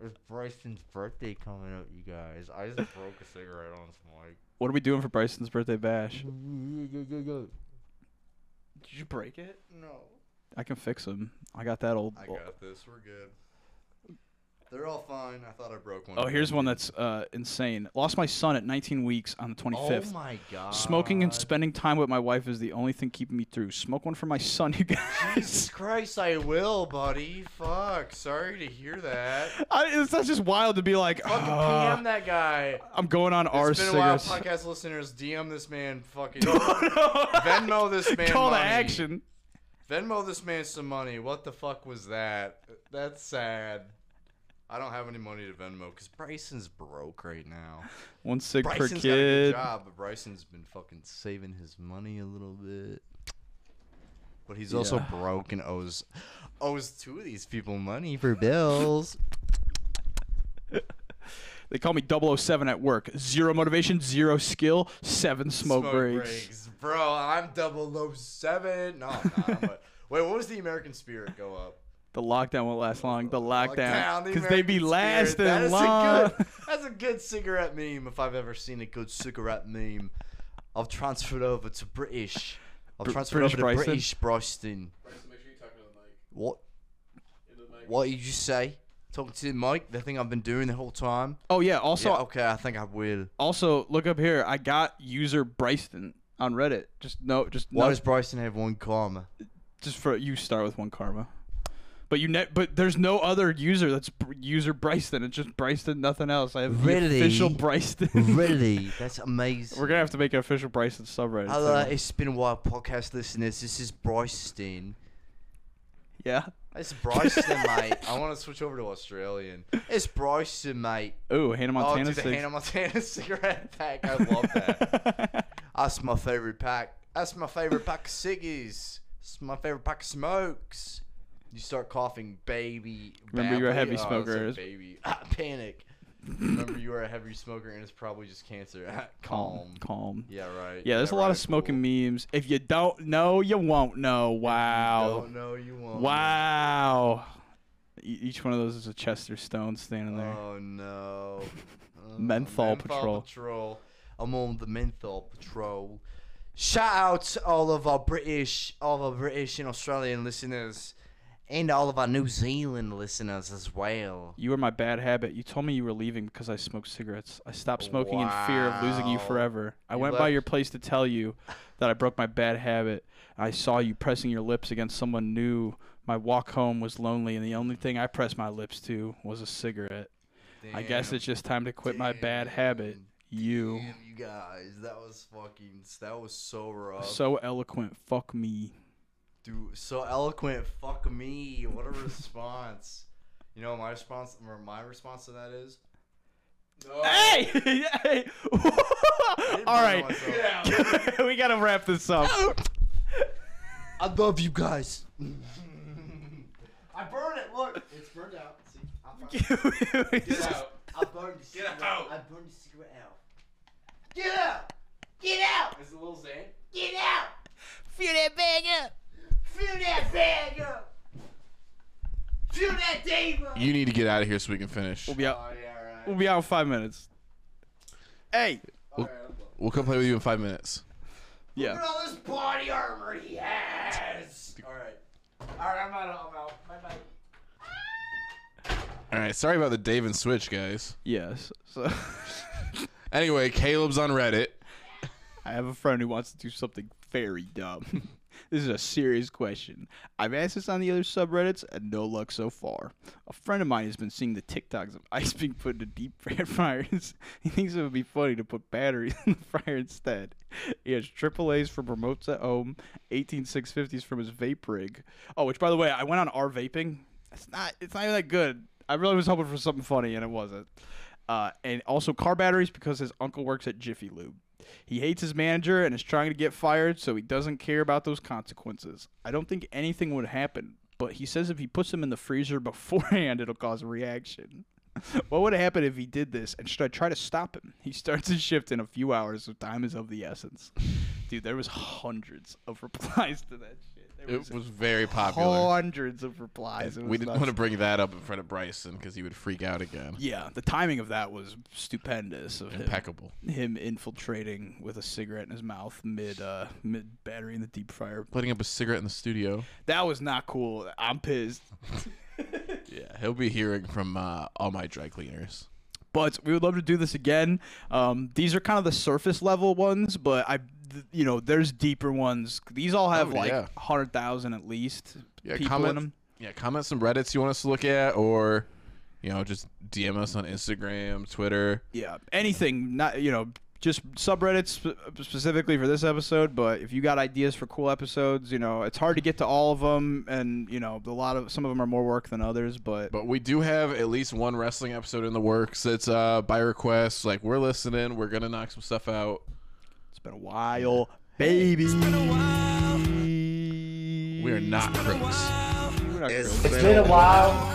It's (laughs) Bryson's birthday coming up, you guys. I just broke a cigarette on some mic. what are we doing for Bryson's birthday bash? Did you break it? No. I can fix them. I got that old. I got this. We're good. They're all fine. I thought I broke one. Oh, here's one that's uh, insane. Lost my son at 19 weeks on the 25th. Oh my god. Smoking and spending time with my wife is the only thing keeping me through. Smoke one for my son, (laughs) you guys. Jesus. Christ, I will, buddy. Fuck. Sorry to hear that. I, it's that's just wild to be like, Fucking "Ah, PM that guy. I'm going on our It's been a while, cigarettes. podcast listeners. DM this man. Fucking (laughs) Venmo this (laughs) man. Call money. to action. Venmo this man some money. What the fuck was that? That's sad. I don't have any money to Venmo because Bryson's broke right now. One cig per Bryson's got a good job, but Bryson's been fucking saving his money a little bit. But he's also Yeah. broke and owes owes two of these people money for bills. (laughs) They call me 007 at work. Zero motivation, zero skill, seven smoke, breaks. Bro, I'm 007. No, I'm not. But (laughs) wait, what was the American spirit go up? The lockdown won't last long. The Lockdown, lockdown, the because they be American spirit. lasting That is long. A good, (laughs) that's a good cigarette meme if I've ever seen a good cigarette meme. I've transferred over to British. I've transferred British over to Bryson? British Bryston. Bryson, make sure you talk to the mic. What? The mic. What did you say? Talking to the mic? The thing I've been doing the whole time? Oh yeah. Also, yeah, okay, I think I will. also look up here. I got user Bryson on Reddit. Just no, just Why no, does Bryson have one comma? just for you start with one karma. But you net, but there's no other user that's user Bryson. It's just Bryson, nothing else. I have the Really? official Bryson. (laughs) really? (laughs) That's amazing. We're gonna have to make an official Bryson subreddit. Hello, it's been a while, podcast listeners. This is Bryson. Yeah. It's Bryson, (laughs) mate. I want to switch over to Australian. It's Bryson, mate. Ooh, Hannah oh, Montana. dude, the Hannah Montana cigarette pack. I love that. That's my favorite pack. That's my favorite pack of ciggies. It's my favorite pack of smokes. You start coughing, baby. Remember you're a heavy Oh, smoker. baby. (laughs) Ah, panic. Remember you are a heavy smoker and it's probably just cancer. (laughs) Calm. calm. Yeah, right. Yeah, there's a lot right, of smoking cool. memes. If you don't know, you won't know. Wow. Don't know you won't. Wow. E- each one of those is a Chester Stone standing there. Oh no. (laughs) Uh, Menthol Patrol. Patrol. I'm on the menthol patrol. Shout out to all of our British, all of our British and Australian listeners. And all of our New Zealand listeners as well. You were my bad habit. You told me you were leaving because I smoked cigarettes. I stopped smoking in fear of losing you forever. I You went by your place to tell you that I broke my bad habit. I saw you pressing your lips against someone new. My walk home was lonely, and the only thing I pressed my lips to was a cigarette. I guess it's just time to quit my bad habit. Damn. You. Damn, you guys, that was fucking. That was so rough. So eloquent. Fuck me. Dude, so eloquent. Fuck me. What a response. You know my response or my response to that is? (laughs) Hey! hey! All right. myself. (laughs) we gotta wrap this up. I love you guys. I burned it. Look, it's burned out. See, I fucking- (laughs) Get out. I burned the Get out. I burned the cigarette out. Get out! Get out! Is it a little Zane? Get out! Fill that bag up. Fill that bag up! Fill that Dave up! You need to get out of here so we can finish. We'll be out. Oh, yeah, alright. We'll be out in five minutes. Hey. Alright, I'm done. We'll come play with you in five minutes. Yeah. Look Yeah. at all this body armor he has! Alright. Alright, I'm out. I'm out. Bye bye. All right. Sorry about the Dave and Switch, guys. Yes. So (laughs) Anyway, Caleb's on Reddit. I have a friend who wants to do something very dumb. (laughs) this is a serious question. I've asked this on the other subreddits and no luck so far. A friend of mine has been seeing the TikToks of ice being put into deep (laughs) fryers. (laughs) he thinks it would be funny to put batteries in the fryer instead. He has triple A's from remotes at home, 18650s from his vape rig. Oh, which by the way, I went on R vaping. It's not. It's not even that good. I really was hoping for something funny and it wasn't. Uh, and also car batteries because his uncle works at Jiffy Lube. He hates his manager and is trying to get fired, so he doesn't care about those consequences. I don't think anything would happen, but he says if he puts them in the freezer (laughs) beforehand, it'll cause a reaction. (laughs) what would happen if he did this and should I try to stop him? He starts his shift in a few hours, so time is of the essence. (laughs) Dude, there was hundreds of replies to that shit. It was very popular. hundreds of replies. We didn't nuts. want to bring that up in front of Bryson because he would freak out again. Yeah, the timing of that was stupendous. Of Impeccable. him infiltrating with a cigarette in his mouth mid uh mid battery in the deep fryer. Lighting up a cigarette in the studio. That was not cool. I'm pissed. (laughs) Yeah, he'll be hearing from uh, all my dry cleaners. But we would love to do this again. Um, these are kind of the surface level ones, but I, you know, there's deeper ones. These all have Oh, like yeah. hundred thousand at least Yeah, people comment. in them. Yeah, comment some Reddits you want us to look at, or you know, just DM us on Instagram, Twitter. Yeah, anything. Not you know, just subreddits sp- specifically for this episode. But if you got ideas for cool episodes, you know, it's hard to get to all of them, and you know, a lot of some of them are more work than others. But But we do have at least one wrestling episode in the works. It's uh by request. Like we're listening. We're gonna knock some stuff out. It's been a while, baby. We're not crooks. Not crooks. It's been a while.